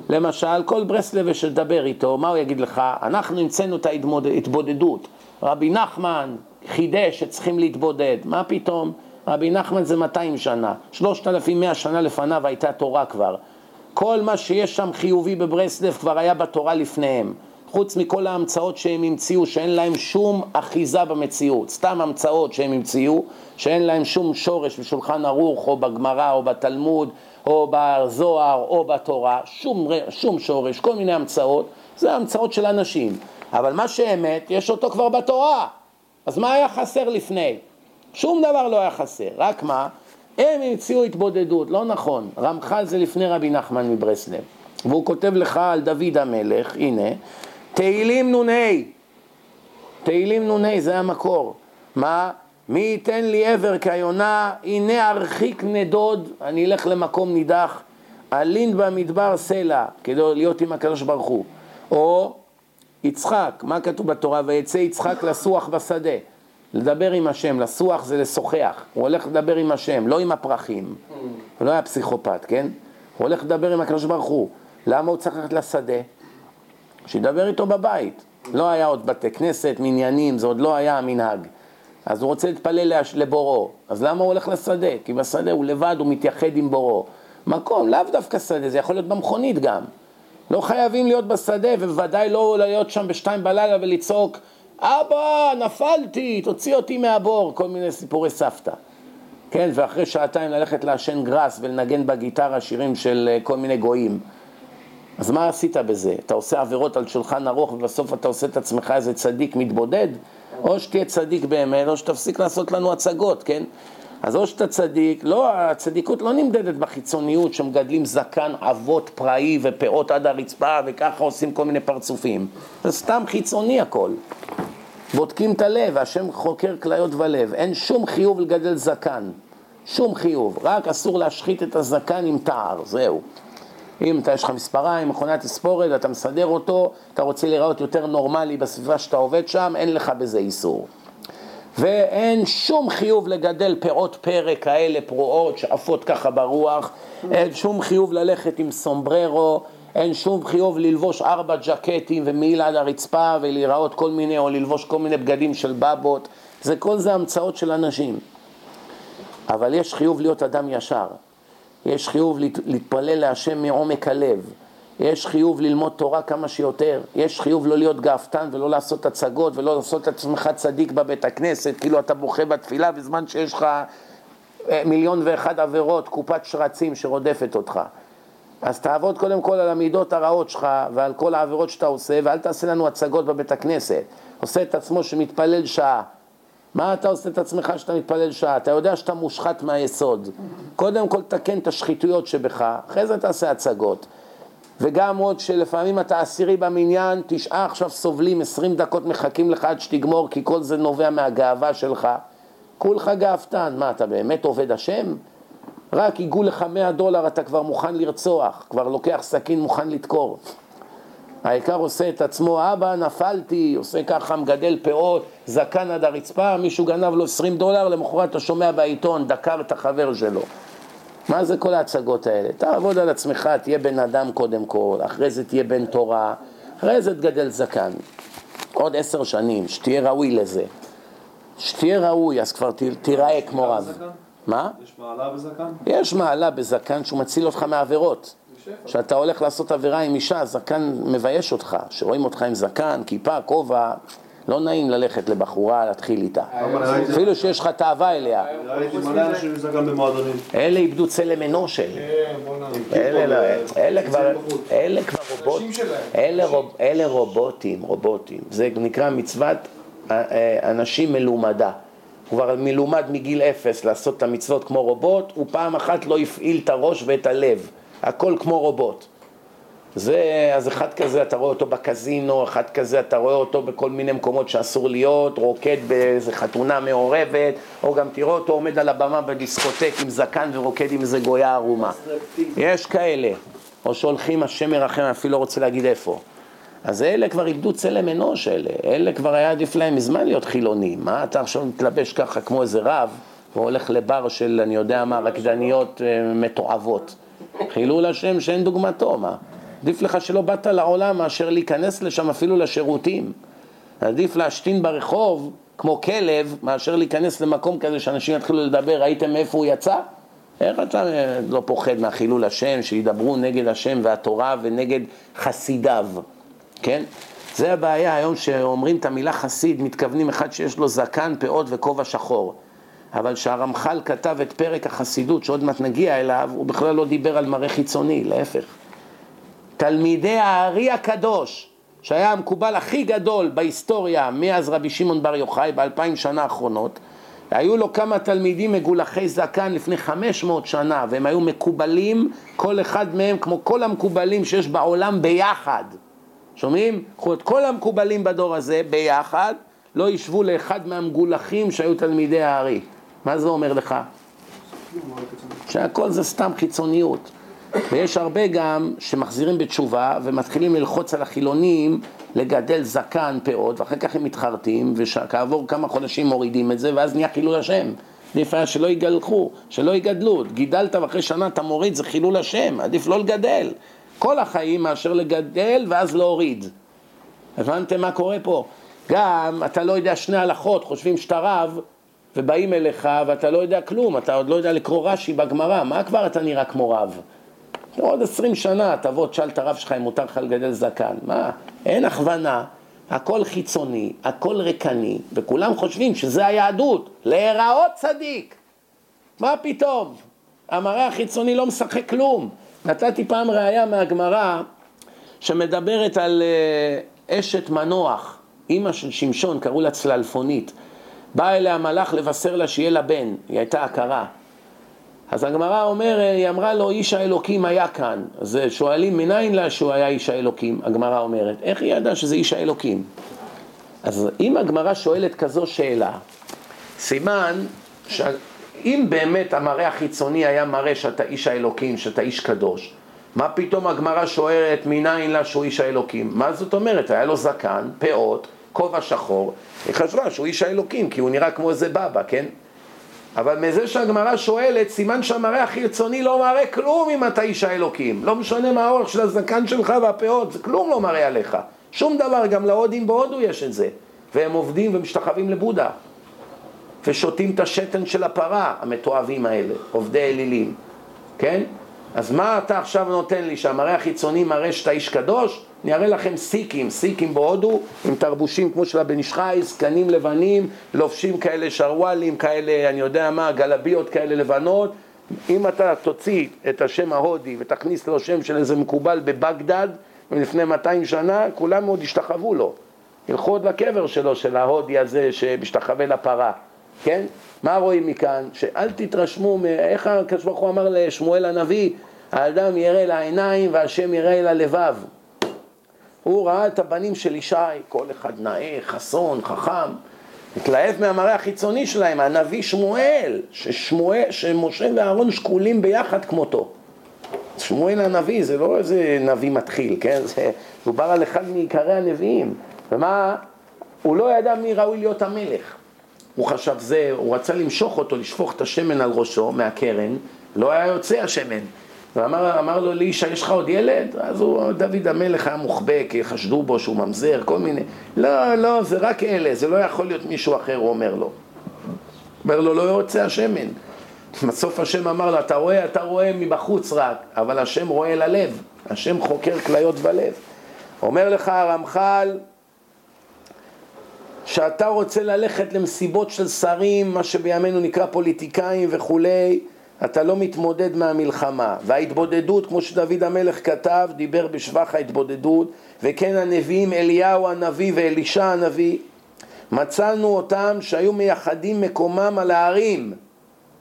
למשל, כל ברסלבי שתדבר איתו, מה הוא יגיד לך? אנחנו המצאנו את ההתבודדות. רבי נחמן חידש שצריכים להתבודד. מה פתאום? רבי נחמן זה 200 שנה. 3,100 שנה לפניו הייתה תורה כבר. כל מה שיש שם חיובי בברסלב כבר היה בתורה לפניהם. חוץ מכל ההמצאות שהם המציאו, שאין להם שום אחיזה במציאות, סתם המצאות שהם המציאו, שאין להם שום שורש בשולחן ערוך או בגמרא או בתלמוד או בזוהר או בתורה, שום, שום שורש, כל מיני המצאות, זה המצאות של אנשים. אבל מה שאמת, יש אותו כבר בתורה. אז מה היה חסר לפני? שום דבר לא היה חסר, רק מה? הם המציאו התבודדות, לא נכון. רמח"ל זה לפני רבי נחמן מברסלב. והוא כותב לך על דוד המלך, הנה, תהילים נ"ה, תהילים נ"ה זה המקור. מה? מי ייתן לי עבר כיונה, הנה ארחיק נדוד, אני אלך למקום נידח, אלין במדבר סלע, כדי להיות עם הקדוש ברוך הוא. או יצחק, מה כתוב בתורה? ויצא יצחק לסוח בשדה. לדבר עם השם, לסוח זה לשוחח, הוא הולך לדבר עם השם, לא עם הפרחים, הוא לא היה פסיכופת, כן? הוא הולך לדבר עם הקדוש ברוך הוא, למה הוא צריך ללכת לשדה? שידבר איתו בבית, לא היה עוד בתי כנסת, מניינים, זה עוד לא היה המנהג, אז הוא רוצה להתפלל לבורו, אז למה הוא הולך לשדה? כי בשדה הוא לבד, הוא מתייחד עם בורו, מקום, לאו דווקא שדה, זה יכול להיות במכונית גם, לא חייבים להיות בשדה, ובוודאי לא להיות שם בשתיים בלילה ולצעוק אבא, נפלתי, תוציא אותי מהבור, כל מיני סיפורי סבתא. כן, ואחרי שעתיים ללכת לעשן גראס ולנגן בגיטרה שירים של אה, כל מיני גויים. אז מה עשית בזה? אתה עושה עבירות על שולחן ארוך ובסוף אתה עושה את עצמך איזה צדיק מתבודד? או שתהיה צדיק באמת, או שתפסיק לעשות לנו הצגות, כן? אז או שאתה צדיק, לא, הצדיקות לא נמדדת בחיצוניות שמגדלים זקן אבות פראי ופאות עד הרצפה וככה עושים כל מיני פרצופים. זה סתם חיצוני הכל. בודקים את הלב, השם חוקר כליות ולב. אין שום חיוב לגדל זקן, שום חיוב. רק אסור להשחית את הזקן עם תער, זהו. אם אתה, יש לך מספריים, מכונת תספורת, אתה מסדר אותו, אתה רוצה להיראות יותר נורמלי בסביבה שאתה עובד שם, אין לך בזה איסור. ואין שום חיוב לגדל פירות פרא כאלה פרועות שעפות ככה ברוח, אין שום חיוב ללכת עם סומבררו, אין שום חיוב ללבוש ארבע ג'קטים ומעיל עד הרצפה ולהיראות כל מיני, או ללבוש כל מיני בגדים של בבות, זה כל זה המצאות של אנשים. אבל יש חיוב להיות אדם ישר, יש חיוב להתפלל להשם מעומק הלב, יש חיוב ללמוד תורה כמה שיותר, יש חיוב לא להיות גאוותן ולא לעשות הצגות ולא לעשות את עצמך צדיק בבית הכנסת, כאילו אתה בוכה בתפילה בזמן שיש לך אה, מיליון ואחד עבירות, קופת שרצים שרודפת אותך. אז תעבוד קודם כל על המידות הרעות שלך ועל כל העבירות שאתה עושה, ואל תעשה לנו הצגות בבית הכנסת. עושה את עצמו שמתפלל שעה. מה אתה עושה את עצמך שאתה מתפלל שעה? אתה יודע שאתה מושחת מהיסוד. קודם כל תקן את השחיתויות שבך, אחרי זה תעשה הצגות. וגם עוד שלפעמים אתה עשירי במניין, תשעה עכשיו סובלים, עשרים דקות מחכים לך עד שתגמור, כי כל זה נובע מהגאווה שלך. כולך גאוותן, מה, אתה באמת עובד השם? רק ייגעו לך מאה דולר, אתה כבר מוכן לרצוח, כבר לוקח סכין, מוכן לדקור. העיקר עושה את עצמו, אבא נפלתי, עושה ככה, מגדל פאות, זקן עד הרצפה, מישהו גנב לו 20 דולר, למחרת אתה שומע בעיתון, דקר את החבר שלו. מה זה כל ההצגות האלה? תעבוד על עצמך, תהיה בן אדם קודם כל, אחרי זה תהיה בן תורה, אחרי זה תגדל זקן. עוד עשר שנים, שתהיה ראוי לזה. שתהיה ראוי, אז כבר תיראה כמו רב. מה? יש מעלה בזקן? יש מעלה בזקן שהוא מציל אותך מעבירות. כשאתה הולך לעשות עבירה עם אישה, זקן מבייש אותך. שרואים אותך עם זקן, כיפה, כובע, לא נעים ללכת לבחורה, להתחיל איתה. אפילו שיש לך תאווה אליה. אלה איבדו צלם אנוש אלה. אלה לא, כבר, אלה כבר רובוט, אלה, רוב, אלה רובוטים, רובוטים. זה נקרא מצוות אה, אה, אנשים מלומדה. הוא כבר מלומד מגיל אפס לעשות את המצוות כמו רובוט, הוא פעם אחת לא הפעיל את הראש ואת הלב. הכל כמו רובוט. זה, אז אחד כזה אתה רואה אותו בקזינו, אחד כזה אתה רואה אותו בכל מיני מקומות שאסור להיות, רוקד באיזה חתונה מעורבת, או גם תראו אותו עומד על הבמה בדיסקוטק עם זקן ורוקד עם איזה גויה ערומה. יש כאלה, או שהולכים השם מרחם, אפילו לא רוצה להגיד איפה. אז אלה כבר איבדו צלם אנוש אלה, אלה כבר היה עדיף להם מזמן להיות חילונים. מה אתה עכשיו מתלבש ככה כמו איזה רב, והולך לבר של, אני יודע מה, רקדניות אה, מתועבות. חילול השם שאין דוגמתו, מה? עדיף לך שלא באת לעולם מאשר להיכנס לשם אפילו לשירותים. עדיף להשתין ברחוב כמו כלב, מאשר להיכנס למקום כזה שאנשים יתחילו לדבר, ראיתם מאיפה הוא יצא? איך אתה לא פוחד מהחילול השם, שידברו נגד השם והתורה ונגד חסידיו, כן? זה הבעיה היום שאומרים את המילה חסיד, מתכוונים אחד שיש לו זקן, פאות וכובע שחור. אבל כשהרמח"ל כתב את פרק החסידות, שעוד מעט נגיע אליו, הוא בכלל לא דיבר על מראה חיצוני, להפך. תלמידי הארי הקדוש, שהיה המקובל הכי גדול בהיסטוריה מאז רבי שמעון בר יוחאי באלפיים שנה האחרונות, היו לו כמה תלמידים מגולחי זקן לפני חמש מאות שנה, והם היו מקובלים, כל אחד מהם כמו כל המקובלים שיש בעולם ביחד. שומעים? קחו את כל המקובלים בדור הזה ביחד, לא ישבו לאחד מהמגולחים שהיו תלמידי הארי. מה זה אומר לך? שהכל זה סתם חיצוניות. ויש הרבה גם שמחזירים בתשובה ומתחילים ללחוץ על החילונים לגדל זקן פאות ואחר כך הם מתחרטים וכעבור כמה חודשים מורידים את זה ואז נהיה חילול השם. עדיף היה שלא יגלחו, שלא יגדלו. גידלת ואחרי שנה אתה מוריד, זה חילול השם, עדיף לא לגדל. כל החיים מאשר לגדל ואז להוריד. הבנתם מה קורה פה? גם אתה לא יודע שני הלכות, חושבים שאתה רב ובאים אליך ואתה לא יודע כלום, אתה עוד לא יודע לקרוא רש"י בגמרא, מה כבר אתה נראה כמו רב? עוד עשרים שנה תבוא, תשאל את הרב שלך אם מותר לך לגדל זקן. מה? אין הכוונה, הכל חיצוני, הכל ריקני, וכולם חושבים שזה היהדות, להיראות צדיק. מה פתאום? המראה החיצוני לא משחק כלום. נתתי פעם ראייה מהגמרא שמדברת על אה, אשת מנוח, אימא של שמשון, קראו לה צללפונית. בא אליה המלאך לבשר לה שיהיה לה בן, היא הייתה עקרה. אז הגמרא אומר, היא אמרה לו, איש האלוקים היה כאן. אז שואלים, מניין לה שהוא היה איש האלוקים? הגמרא אומרת, איך היא ידעה שזה איש האלוקים? אז אם הגמרא שואלת כזו שאלה, סימן שאם באמת המראה החיצוני היה מראה שאתה איש האלוקים, שאתה איש קדוש, מה פתאום הגמרא שואלת מניין לה שהוא איש האלוקים? מה זאת אומרת? היה לו זקן, פאות, כובע שחור, היא חשבה שהוא איש האלוקים, כי הוא נראה כמו איזה בבא, כן? אבל מזה שהגמרא שואלת, סימן שהמראה החיצוני לא מראה כלום אם אתה איש האלוקים. לא משנה מה האורך של הזקן שלך והפאות, זה כלום לא מראה עליך. שום דבר, גם להודים בהודו יש את זה. והם עובדים ומשתחווים לבודה. ושותים את השתן של הפרה, המתועבים האלה, עובדי אלילים. כן? אז מה אתה עכשיו נותן לי, שהמראה החיצוני מראה שאתה איש קדוש? אני אראה לכם סיקים, סיקים בהודו, עם תרבושים כמו של הבן איש חי, זקנים לבנים, לובשים כאלה שרוואלים, כאלה, אני יודע מה, גלביות כאלה לבנות. אם אתה תוציא את השם ההודי ותכניס לו שם של איזה מקובל בבגדד מלפני 200 שנה, כולם עוד ישתחוו לו. ילכו עוד לקבר שלו, של ההודי הזה שמשתחווה לפרה, כן? מה רואים מכאן? שאל תתרשמו, איך הקדוש ברוך הוא אמר לשמואל הנביא, האדם יראה לעיניים והשם יראה אל הלבב. הוא ראה את הבנים של ישי, כל אחד נאה, חסון, חכם, התלהב מהמראה החיצוני שלהם, הנביא שמואל, ששמואל, שמשה ואהרון שקולים ביחד כמותו. שמואל הנביא זה לא איזה נביא מתחיל, כן? זה דובר על אחד מעיקרי הנביאים. ומה, הוא לא ידע מי ראוי להיות המלך. הוא חשב זה, הוא רצה למשוך אותו, לשפוך את השמן על ראשו מהקרן, לא היה יוצא השמן. ואמר אמר לו לאישה, יש לך עוד ילד? אז הוא, דוד המלך היה מוחבא, כי חשדו בו שהוא ממזר, כל מיני. לא, לא, זה רק אלה, זה לא יכול להיות מישהו אחר, הוא אומר לו. אומר לו, לא יוצא השמן. בסוף השם אמר לו, אתה רואה, אתה רואה מבחוץ רק, אבל השם רואה ללב, השם חוקר כליות בלב. אומר לך הרמח"ל, שאתה רוצה ללכת למסיבות של שרים, מה שבימינו נקרא פוליטיקאים וכולי, אתה לא מתמודד מהמלחמה. וההתבודדות, כמו שדוד המלך כתב, דיבר בשבח ההתבודדות, וכן הנביאים אליהו הנביא ואלישע הנביא, מצאנו אותם שהיו מייחדים מקומם על ההרים,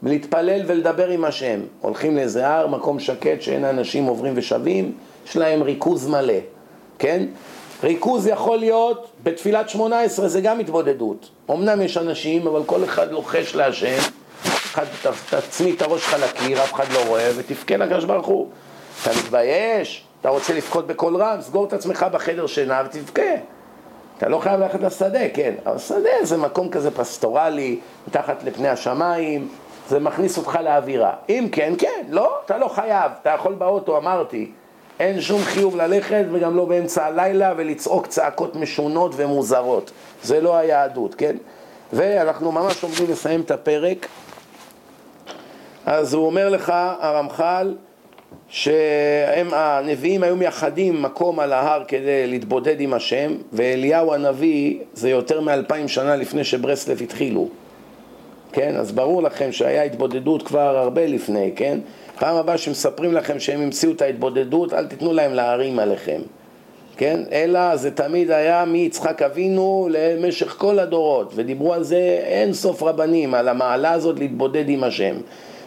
להתפלל ולדבר עם השם. הולכים לאיזה הר, מקום שקט שאין אנשים עוברים ושבים, יש להם ריכוז מלא, כן? ריכוז יכול להיות בתפילת שמונה עשרה, זה גם התבודדות. אמנם יש אנשים, אבל כל אחד לוחש להשם, תצמיד את הראש שלך לקיר, אף אחד לא רואה, ותבכה לקדוש ברוך הוא. אתה מתבייש, אתה רוצה לבכות בקול רם, סגור את עצמך בחדר שינה ותבכה. אתה לא חייב ללכת לשדה, כן, אבל שדה זה מקום כזה פסטורלי, מתחת לפני השמיים, זה מכניס אותך לאווירה. אם כן, כן, לא, אתה לא חייב, אתה יכול באוטו, אמרתי, אין שום חיוב ללכת וגם לא באמצע הלילה ולצעוק צעקות משונות ומוזרות. זה לא היהדות, כן? ואנחנו ממש עומדים לסיים את הפרק. אז הוא אומר לך, הרמח"ל, שהנביאים היו מייחדים מקום על ההר כדי להתבודד עם השם, ואליהו הנביא זה יותר מאלפיים שנה לפני שברסלב התחילו. כן? אז ברור לכם שהיה התבודדות כבר הרבה לפני, כן? פעם הבאה שמספרים לכם שהם המציאו את ההתבודדות, אל תיתנו להם להרים עליכם, כן? אלא זה תמיד היה מיצחק אבינו למשך כל הדורות, ודיברו על זה אין סוף רבנים, על המעלה הזאת להתבודד עם השם.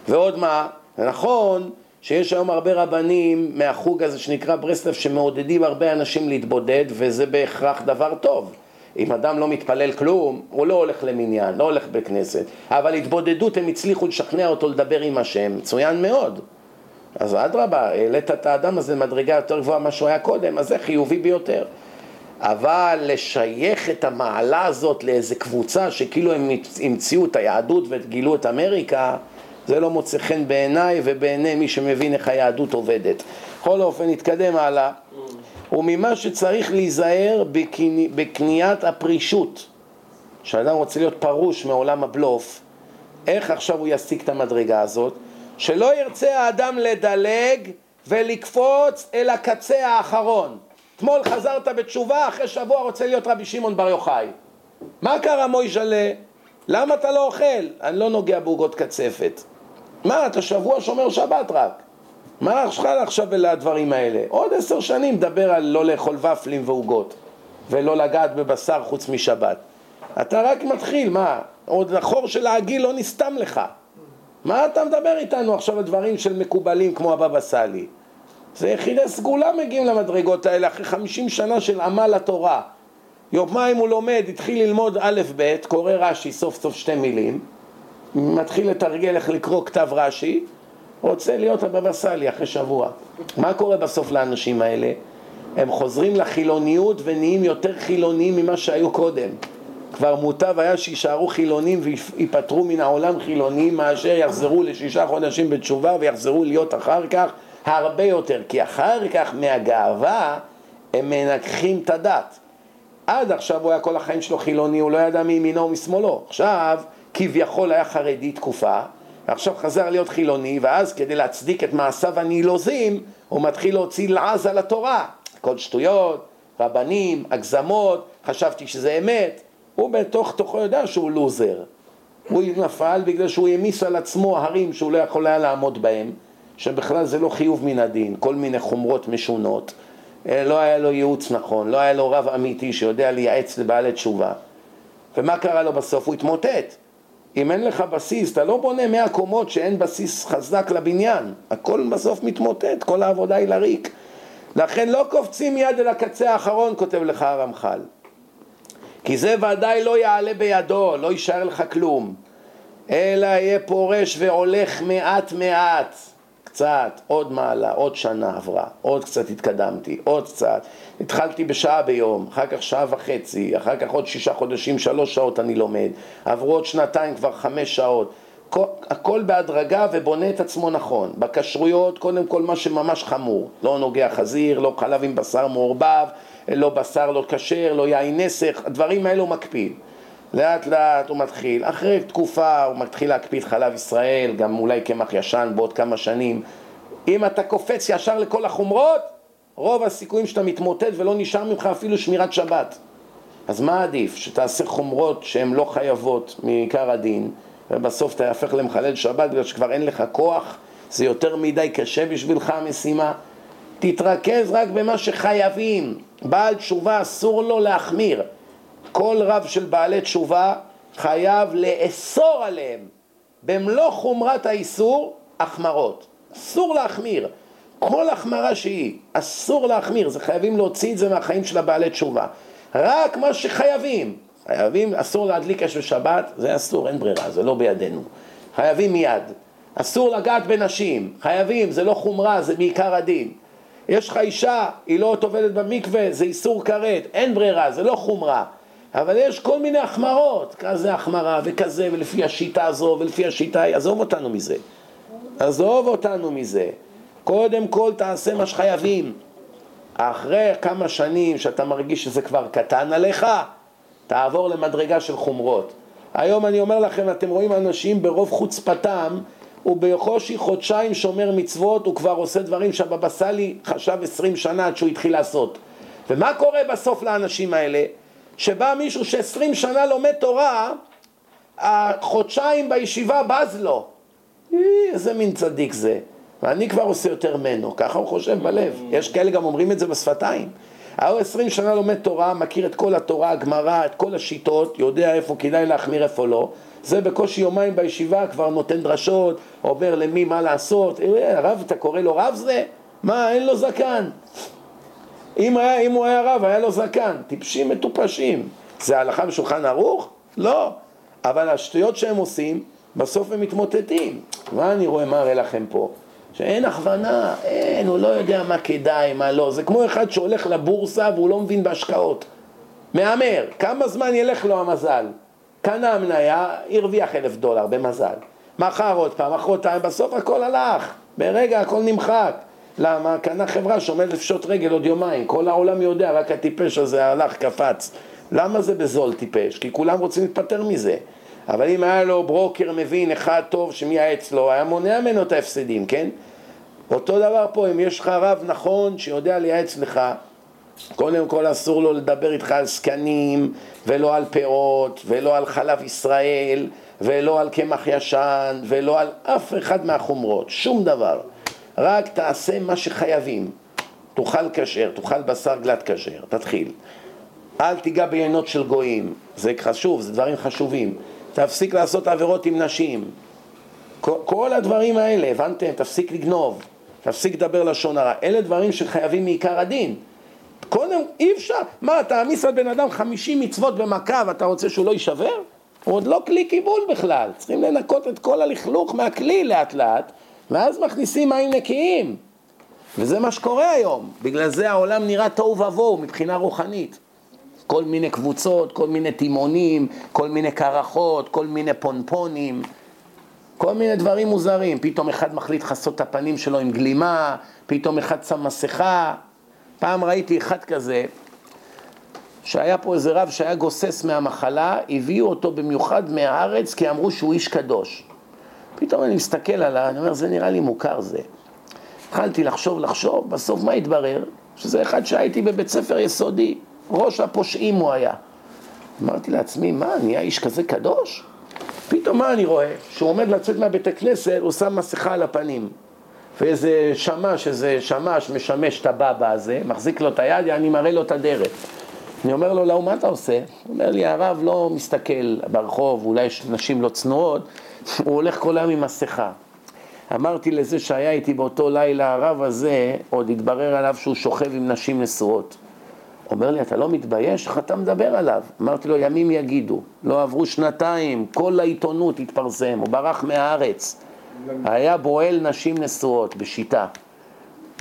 ועוד מה, נכון שיש היום הרבה רבנים מהחוג הזה שנקרא ברסלב שמעודדים הרבה אנשים להתבודד וזה בהכרח דבר טוב. אם אדם לא מתפלל כלום, הוא לא הולך למניין, לא הולך בכנסת. אבל התבודדות, הם הצליחו לשכנע אותו לדבר עם השם, מצוין מאוד. אז אדרבה, העלית את האדם הזה למדרגה יותר גבוהה ממה שהוא היה קודם, אז זה חיובי ביותר. אבל לשייך את המעלה הזאת לאיזה קבוצה שכאילו הם המציאו את היהדות וגילו את אמריקה, זה לא מוצא חן בעיניי ובעיני מי שמבין איך היהדות עובדת. בכל אופן, נתקדם הלאה. וממה שצריך להיזהר בקני, בקניית הפרישות. כשאדם רוצה להיות פרוש מעולם הבלוף, איך עכשיו הוא ישיג את המדרגה הזאת? שלא ירצה האדם לדלג ולקפוץ אל הקצה האחרון. אתמול חזרת בתשובה, אחרי שבוע רוצה להיות רבי שמעון בר יוחאי. מה קרה מוישלה? למה אתה לא אוכל? אני לא נוגע בעוגות קצפת. מה, אתה שבוע שומר שבת רק. מה שלך עכשיו לדברים האלה? עוד עשר שנים דבר על לא לאכול ופלים ועוגות ולא לגעת בבשר חוץ משבת. אתה רק מתחיל, מה? עוד החור של העגיל לא נסתם לך. מה אתה מדבר איתנו עכשיו על דברים של מקובלים כמו הבבא סאלי? זה יחידי סגולה מגיעים למדרגות האלה אחרי חמישים שנה של עמל התורה. יומיים הוא לומד, התחיל ללמוד א' ב', קורא רש"י סוף סוף שתי מילים, מתחיל לתרגל איך לקרוא כתב רש"י, רוצה להיות הבבא סאלי אחרי שבוע. מה קורה בסוף לאנשים האלה? הם חוזרים לחילוניות ונהיים יותר חילוניים ממה שהיו קודם. כבר מוטב היה שיישארו חילונים ויפטרו מן העולם חילונים מאשר יחזרו לשישה חודשים בתשובה ויחזרו להיות אחר כך הרבה יותר. כי אחר כך מהגאווה הם מנגחים את הדת. עד עכשיו הוא היה כל החיים שלו חילוני, הוא לא ידע מימינו ומשמאלו. עכשיו כביכול היה חרדי תקופה, ועכשיו חזר להיות חילוני, ואז כדי להצדיק את מעשיו הנילוזים, הוא מתחיל להוציא לעז על התורה. כל שטויות, רבנים, הגזמות, חשבתי שזה אמת. הוא בתוך תוכו יודע שהוא לוזר. הוא נפל בגלל שהוא העמיס על עצמו הרים שהוא לא יכול היה לעמוד בהם, שבכלל זה לא חיוב מן הדין, כל מיני חומרות משונות. אה, לא היה לו ייעוץ נכון, לא היה לו רב אמיתי שיודע לייעץ לבעלי תשובה. ומה קרה לו בסוף? הוא התמוטט. אם אין לך בסיס, אתה לא בונה מאה קומות שאין בסיס חזק לבניין, הכל בסוף מתמוטט, כל העבודה היא לריק. לכן לא קופצים מיד אל הקצה האחרון, כותב לך הרמח"ל. כי זה ודאי לא יעלה בידו, לא יישאר לך כלום. אלא יהיה פורש והולך מעט מעט, קצת, עוד מעלה, עוד שנה עברה, עוד קצת התקדמתי, עוד קצת. התחלתי בשעה ביום, אחר כך שעה וחצי, אחר כך עוד שישה חודשים, שלוש שעות אני לומד. עברו עוד שנתיים כבר חמש שעות. הכל, הכל בהדרגה ובונה את עצמו נכון. בכשרויות, קודם כל מה שממש חמור. לא נוגע חזיר, לא חלב עם בשר מעורבב, לא בשר לא כשר, לא יין נסך, הדברים האלו מקפיד. לאט לאט הוא מתחיל, אחרי תקופה הוא מתחיל להקפיד חלב ישראל, גם אולי קמח ישן בעוד כמה שנים. אם אתה קופץ ישר לכל החומרות, רוב הסיכויים שאתה מתמוטט ולא נשאר ממך אפילו שמירת שבת. אז מה עדיף? שתעשה חומרות שהן לא חייבות מעיקר הדין, ובסוף אתה יהפך למחלל שבת בגלל שכבר אין לך כוח, זה יותר מדי קשה בשבילך המשימה. תתרכז רק במה שחייבים. בעל תשובה אסור לו להחמיר. כל רב של בעלי תשובה חייב לאסור עליהם במלוא חומרת האיסור החמרות. אסור להחמיר. כל החמרה שהיא, אסור להחמיר, זה חייבים להוציא את זה מהחיים של הבעלי תשובה. רק מה שחייבים. חייבים, אסור להדליק אש בשבת, זה אסור, אין ברירה, זה לא בידינו. חייבים מיד. אסור לגעת בנשים, חייבים, זה לא חומרה, זה בעיקר הדין. יש לך אישה, היא לא טובלת במקווה, זה איסור כרת, אין ברירה, זה לא חומרה. אבל יש כל מיני החמרות, כזה החמרה וכזה, ולפי השיטה הזו ולפי השיטה, עזוב אותנו מזה. עזוב אותנו מזה. קודם כל תעשה מה שחייבים. אחרי כמה שנים שאתה מרגיש שזה כבר קטן עליך, תעבור למדרגה של חומרות. היום אני אומר לכם, אתם רואים אנשים ברוב חוצפתם, הוא בקושי חודשיים שומר מצוות, הוא כבר עושה דברים שהבבא סאלי חשב עשרים שנה עד שהוא התחיל לעשות. ומה קורה בסוף לאנשים האלה? שבא מישהו שעשרים שנה לומד תורה, החודשיים בישיבה בז לו. איזה מין צדיק זה. ואני כבר עושה יותר ממנו, ככה הוא חושב בלב. יש כאלה גם אומרים את זה בשפתיים. ההוא עשרים שנה לומד תורה, מכיר את כל התורה, הגמרא, את כל השיטות, יודע איפה כדאי להחמיר, איפה לא. זה בקושי יומיים בישיבה כבר נותן דרשות, אומר למי מה לעשות. הרב, אתה קורא לו רב זה? מה, אין לו זקן. אם, היה, אם הוא היה רב, היה לו זקן. טיפשים מטופשים. זה הלכה בשולחן ערוך? לא. אבל השטויות שהם עושים, בסוף הם מתמוטטים. מה אני רואה, מה אראה לכם פה? שאין הכוונה, אין, הוא לא יודע מה כדאי, מה לא. זה כמו אחד שהולך לבורסה והוא לא מבין בהשקעות. מהמר, כמה זמן ילך לו המזל? קנה מניה, הרוויח אלף דולר במזל. מכר עוד פעם, מחרתיים, בסוף הכל הלך. ברגע הכל נמחק. למה? קנה חברה שעומדת לפשוט רגל עוד יומיים. כל העולם יודע, רק הטיפש הזה הלך, קפץ. למה זה בזול טיפש? כי כולם רוצים להתפטר מזה. אבל אם היה לו ברוקר מבין אחד טוב שמייעץ לו, היה מונע ממנו את ההפסדים, כן? אותו דבר פה, אם יש לך רב נכון שיודע לייעץ לך, קודם כל אסור לו לדבר איתך על זקנים, ולא על פירות, ולא על חלב ישראל, ולא על קמח ישן, ולא על אף אחד מהחומרות, שום דבר. רק תעשה מה שחייבים. תאכל כשר, תאכל בשר גלת כשר, תתחיל. אל תיגע בעיינות של גויים, זה חשוב, זה דברים חשובים. תפסיק לעשות עבירות עם נשים. כל, הדברים האלה, הבנתם? תפסיק לגנוב, תפסיק לדבר לשון הרע. אלה דברים שחייבים מעיקר הדין. קודם, אי אפשר. מה, אתה מעמיס על בן אדם חמישים מצוות במכה ואתה רוצה שהוא לא יישבר? הוא עוד לא כלי קיבול בכלל. צריכים לנקות את כל הלכלוך מהכלי לאט לאט, ואז מכניסים מים נקיים. וזה מה שקורה היום. בגלל זה העולם נראה תוהו ובוהו מבחינה רוחנית. כל מיני קבוצות, כל מיני תימונים, כל מיני קרחות, כל מיני פונפונים, כל מיני דברים מוזרים. פתאום אחד מחליט לכסות את הפנים שלו עם גלימה, פתאום אחד שם מסכה. פעם ראיתי אחד כזה, שהיה פה איזה רב שהיה גוסס מהמחלה, הביאו אותו במיוחד מהארץ כי אמרו שהוא איש קדוש. פתאום אני מסתכל עליו, אני אומר, זה נראה לי מוכר זה. התחלתי לחשוב, לחשוב, בסוף מה התברר? שזה אחד שהייתי בבית ספר יסודי. ראש הפושעים הוא היה. אמרתי לעצמי, מה, נהיה איש כזה קדוש? פתאום מה אני רואה? שהוא עומד לצאת מהבית הכנסת, הוא שם מסכה על הפנים. ואיזה שמש, איזה שמש משמש את הבבא הזה, מחזיק לו את היד, אני מראה לו את הדרך. אני אומר לו, לא, מה אתה עושה? הוא אומר לי, הרב לא מסתכל ברחוב, אולי יש נשים לא צנועות, הוא הולך כל היום עם מסכה. אמרתי לזה שהיה איתי באותו לילה, הרב הזה, עוד התברר עליו שהוא שוכב עם נשים נשואות. אומר לי, אתה לא מתבייש? איך אתה מדבר עליו? אמרתי לו, ימים יגידו. לא עברו שנתיים, כל העיתונות התפרסם, הוא ברח מהארץ. היה בועל נשים נשואות בשיטה.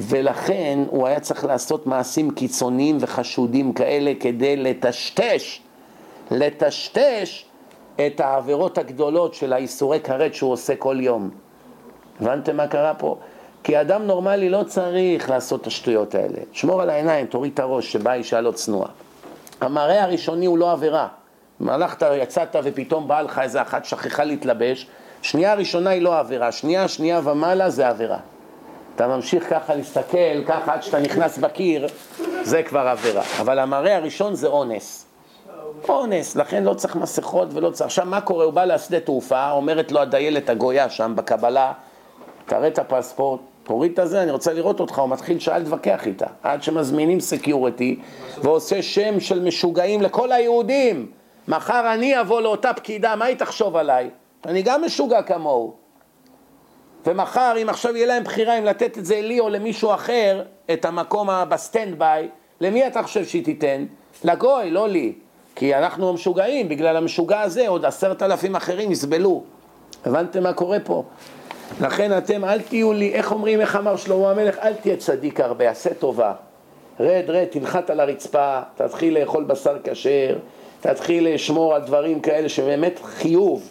ולכן הוא היה צריך לעשות מעשים קיצוניים וחשודים כאלה כדי לטשטש, לטשטש את העבירות הגדולות של האיסורי כרת שהוא עושה כל יום. הבנתם מה קרה פה? כי אדם נורמלי לא צריך לעשות את השטויות האלה. שמור על העיניים, תוריד את הראש, שבאה אישה לא צנועה. המראה הראשוני הוא לא עבירה. הלכת, יצאת ופתאום בא לך איזה אחת שכחה להתלבש, שנייה ראשונה היא לא עבירה, שנייה, שנייה ומעלה זה עבירה. אתה ממשיך ככה להסתכל, ככה עד שאתה נכנס בקיר, זה כבר עבירה. אבל המראה הראשון זה אונס. אונס, לכן לא צריך מסכות ולא צריך... עכשיו מה קורה? הוא בא לשדה תעופה, אומרת לו הדיילת הגויה שם בקבלה, תראה את הפספורט, תוריד את הזה, אני רוצה לראות אותך, הוא מתחיל שעה להתווכח איתה, עד שמזמינים סקיורטי ועושה שם של משוגעים לכל היהודים. מחר אני אבוא לאותה פקידה, מה היא תחשוב עליי? אני גם משוגע כמוהו. ומחר, אם עכשיו יהיה להם בחירה אם לתת את זה לי או למישהו אחר, את המקום ב standby, למי אתה חושב שהיא תיתן? לגוי, לא לי. כי אנחנו משוגעים, בגלל המשוגע הזה עוד עשרת אלפים אחרים יסבלו. הבנתם מה קורה פה? לכן אתם אל תהיו לי, איך אומרים, איך אמר שלמה המלך, אל תהיה צדיק הרבה, עשה טובה. רד, רד, תנחת על הרצפה, תתחיל לאכול בשר כשר, תתחיל לשמור על דברים כאלה שבאמת חיוב.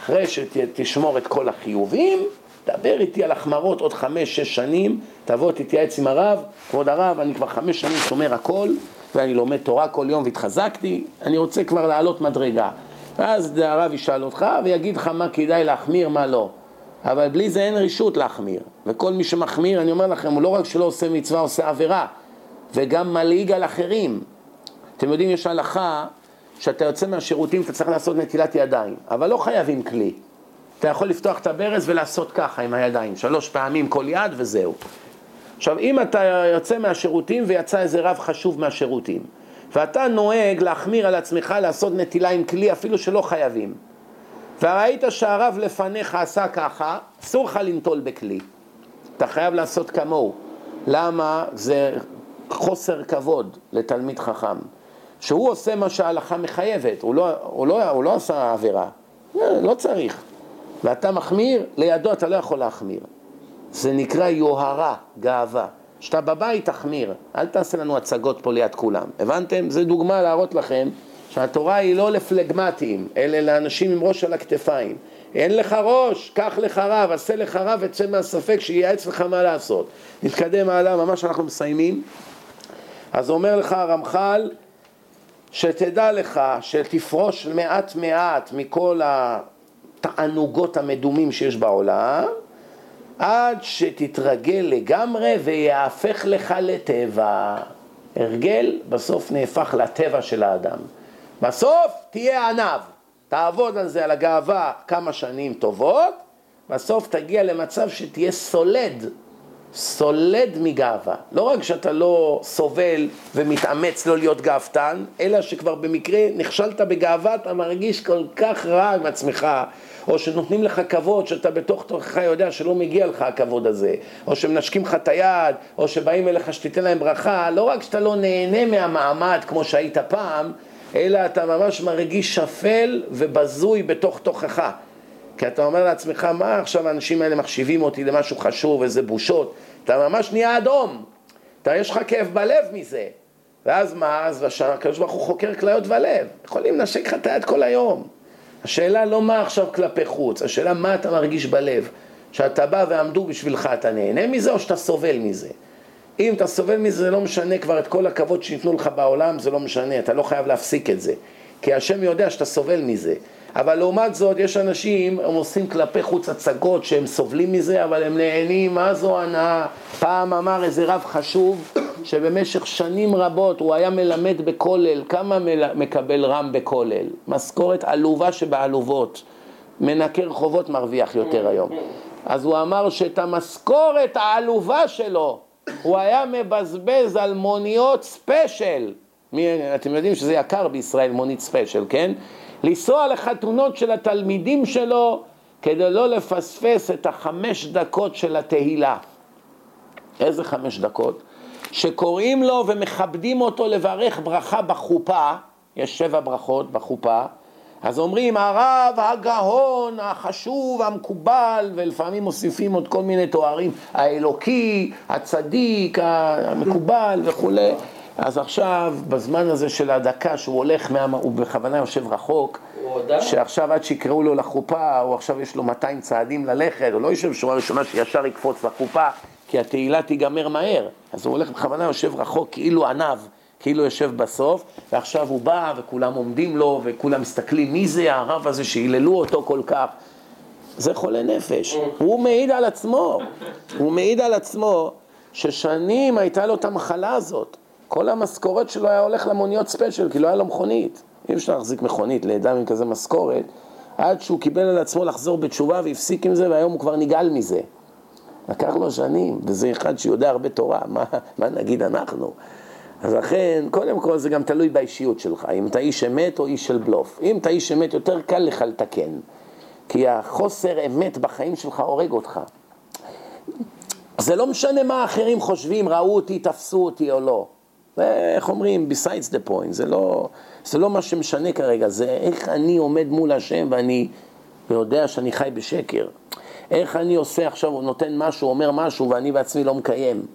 אחרי שתשמור את כל החיובים, דבר איתי על החמרות עוד חמש, שש שנים, תבוא, תתייעץ עם הרב, כבוד הרב, אני כבר חמש שנים שומר הכל, ואני לומד תורה כל יום והתחזקתי, אני רוצה כבר לעלות מדרגה. ואז הרב ישאל אותך ויגיד לך מה כדאי להחמיר, מה לא. אבל בלי זה אין רשות להחמיר. וכל מי שמחמיר, אני אומר לכם, הוא לא רק שלא עושה מצווה, עושה עבירה, וגם מלעיג על אחרים. אתם יודעים, יש הלכה שאתה יוצא מהשירותים, אתה צריך לעשות נטילת ידיים, אבל לא חייבים כלי. אתה יכול לפתוח את הברז ולעשות ככה עם הידיים, שלוש פעמים כל יד וזהו. עכשיו, אם אתה יוצא מהשירותים ויצא איזה רב חשוב מהשירותים, ואתה נוהג להחמיר על עצמך לעשות נטילה עם כלי אפילו שלא חייבים, וראית שהרב לפניך עשה ככה, אסור לך לנטול בכלי. אתה חייב לעשות כמוהו. למה? זה חוסר כבוד לתלמיד חכם. שהוא עושה מה שההלכה מחייבת, הוא לא, הוא לא, הוא לא עשה עבירה. לא, לא צריך. ואתה מחמיר, לידו אתה לא יכול להחמיר. זה נקרא יוהרה, גאווה. כשאתה בבית תחמיר, אל תעשה לנו הצגות פה ליד כולם. הבנתם? זו דוגמה להראות לכם שהתורה היא לא לפלגמטים, אלה לאנשים עם ראש על הכתפיים. אין לך ראש, קח לך רב, עשה לך רב וצא מהספק שייעץ לך מה לעשות. נתקדם הלאה, ממש אנחנו מסיימים. אז אומר לך הרמח"ל, שתדע לך שתפרוש מעט מעט מכל התענוגות המדומים שיש בעולם, עד שתתרגל לגמרי ויהפך לך לטבע. הרגל בסוף נהפך לטבע של האדם. בסוף תהיה עניו, תעבוד על זה, על הגאווה, כמה שנים טובות, בסוף תגיע למצב שתהיה סולד, סולד מגאווה. לא רק שאתה לא סובל ומתאמץ לא להיות גאוותן, אלא שכבר במקרה נכשלת בגאווה, אתה מרגיש כל כך רע עם עצמך, או שנותנים לך כבוד שאתה בתוך תוכך יודע שלא מגיע לך הכבוד הזה, או שמנשקים לך את היד, או שבאים אליך שתיתן להם ברכה, לא רק שאתה לא נהנה מהמעמד כמו שהיית פעם, אלא אתה ממש מרגיש שפל ובזוי בתוך תוכך. כי אתה אומר לעצמך, מה עכשיו האנשים האלה מחשיבים אותי למשהו חשוב, איזה בושות? אתה ממש נהיה אדום. אתה, יש לך כאב בלב מזה. ואז מה? אז הקדוש ברוך הוא חוקר כליות ולב. יכולים לנשק לך את היד כל היום. השאלה לא מה עכשיו כלפי חוץ, השאלה מה אתה מרגיש בלב. שאתה בא ועמדו בשבילך, אתה נהנה מזה או שאתה סובל מזה? אם אתה סובל מזה, זה לא משנה כבר את כל הכבוד שניתנו לך בעולם, זה לא משנה, אתה לא חייב להפסיק את זה. כי השם יודע שאתה סובל מזה. אבל לעומת זאת, יש אנשים, הם עושים כלפי חוץ הצגות שהם סובלים מזה, אבל הם נהנים, מה זו הנאה? פעם אמר איזה רב חשוב, שבמשך שנים רבות הוא היה מלמד בכולל, כמה מל... מקבל רם בכולל? משכורת עלובה שבעלובות. מנקה רחובות מרוויח יותר היום. אז הוא אמר שאת המשכורת העלובה שלו, הוא היה מבזבז על מוניות ספיישל. אתם יודעים שזה יקר בישראל, מונית ספיישל, כן? לנסוע לחתונות של התלמידים שלו כדי לא לפספס את החמש דקות של התהילה. איזה חמש דקות? שקוראים לו ומכבדים אותו לברך ברכה בחופה, יש שבע ברכות בחופה, אז אומרים הרב הגאון, החשוב, המקובל, ולפעמים מוסיפים עוד כל מיני תוארים, האלוקי, הצדיק, המקובל וכולי. אז עכשיו, בזמן הזה של הדקה, שהוא הולך, מה... הוא בכוונה יושב רחוק, שעכשיו עד שיקראו לו לחופה, או עכשיו יש לו 200 צעדים ללכת, הוא לא יושב שורה ראשונה שישר יקפוץ לחופה, כי התהילה תיגמר מהר. אז הוא הולך בכוונה יושב רחוק, כאילו עניו. כאילו יושב בסוף, ועכשיו הוא בא וכולם עומדים לו וכולם מסתכלים מי זה הרב הזה שהיללו אותו כל כך. זה חולה נפש, הוא מעיד על עצמו, הוא מעיד על עצמו ששנים הייתה לו את המחלה הזאת. כל המשכורת שלו היה הולך למוניות ספיישל, כי לא היה לו מכונית. אי אפשר להחזיק מכונית לאדם עם כזה משכורת, עד שהוא קיבל על עצמו לחזור בתשובה והפסיק עם זה, והיום הוא כבר נגעל מזה. לקח לו שנים, וזה אחד שיודע הרבה תורה, מה, מה נגיד אנחנו? אז לכן, קודם כל זה גם תלוי באישיות שלך, אם אתה איש אמת או איש של בלוף. אם אתה איש אמת, יותר קל לך לתקן, כי החוסר אמת בחיים שלך הורג אותך. זה לא משנה מה האחרים חושבים, ראו אותי, תפסו אותי או לא. איך אומרים, besides the point, זה לא, זה לא מה שמשנה כרגע, זה איך אני עומד מול השם ואני יודע שאני חי בשקר. איך אני עושה עכשיו, נותן משהו, אומר משהו ואני בעצמי לא מקיים.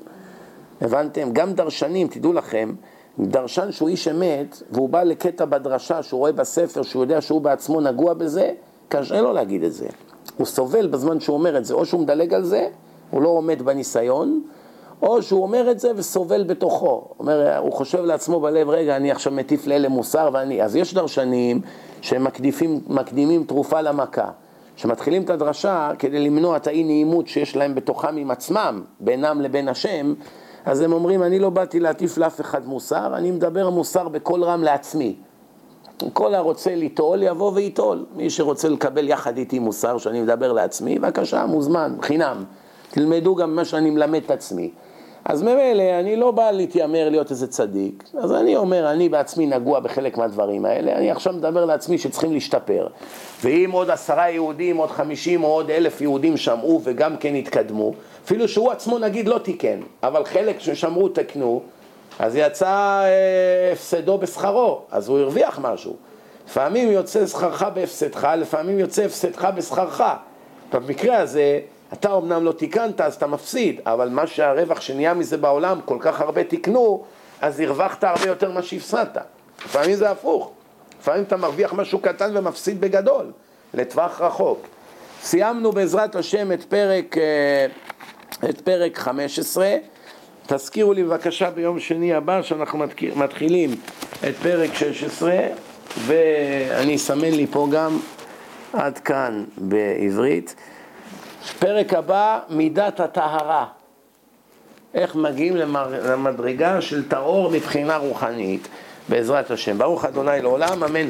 הבנתם? גם דרשנים, תדעו לכם, דרשן שהוא איש אמת, והוא בא לקטע בדרשה שהוא רואה בספר, שהוא יודע שהוא בעצמו נגוע בזה, קשה לו להגיד את זה. הוא סובל בזמן שהוא אומר את זה, או שהוא מדלג על זה, הוא לא עומד בניסיון, או שהוא אומר את זה וסובל בתוכו. אומר, הוא חושב לעצמו בלב, רגע, אני עכשיו מטיף לאלה מוסר ואני... אז יש דרשנים שמקדימים תרופה למכה, שמתחילים את הדרשה כדי למנוע את האי נעימות שיש להם בתוכם עם עצמם, בינם לבין השם, אז הם אומרים, אני לא באתי להטיף לאף אחד מוסר, אני מדבר מוסר בקול רם לעצמי. כל הרוצה ליטול, יבוא וייטול. מי שרוצה לקבל יחד איתי מוסר שאני מדבר לעצמי, בבקשה, מוזמן, חינם. תלמדו גם מה שאני מלמד את עצמי. אז ממילא, אני לא בא להתיימר להיות איזה צדיק, אז אני אומר, אני בעצמי נגוע בחלק מהדברים האלה, אני עכשיו מדבר לעצמי שצריכים להשתפר. ואם עוד עשרה יהודים, עוד חמישים או עוד אלף יהודים שמעו וגם כן התקדמו, אפילו שהוא עצמו נגיד לא תיקן, אבל חלק ששמעו תקנו, אז יצא אה, הפסדו בשכרו, אז הוא הרוויח משהו. לפעמים יוצא שכרך בהפסדך, לפעמים יוצא הפסדך בשכרך. במקרה הזה, אתה אמנם לא תיקנת אז אתה מפסיד, אבל מה שהרווח שנהיה מזה בעולם, כל כך הרבה תיקנו, אז הרווחת הרבה יותר ממה שהפסדת. לפעמים זה הפוך, לפעמים אתה מרוויח משהו קטן ומפסיד בגדול, לטווח רחוק. סיימנו בעזרת השם את פרק, אה, את פרק 15. תזכירו לי בבקשה ביום שני הבא שאנחנו מתחילים את פרק 16 ואני אסמן לי פה גם עד כאן בעברית. פרק הבא, מידת הטהרה. איך מגיעים למדרגה של טהור מבחינה רוחנית, בעזרת השם. ברוך אדוני לעולם, אמן.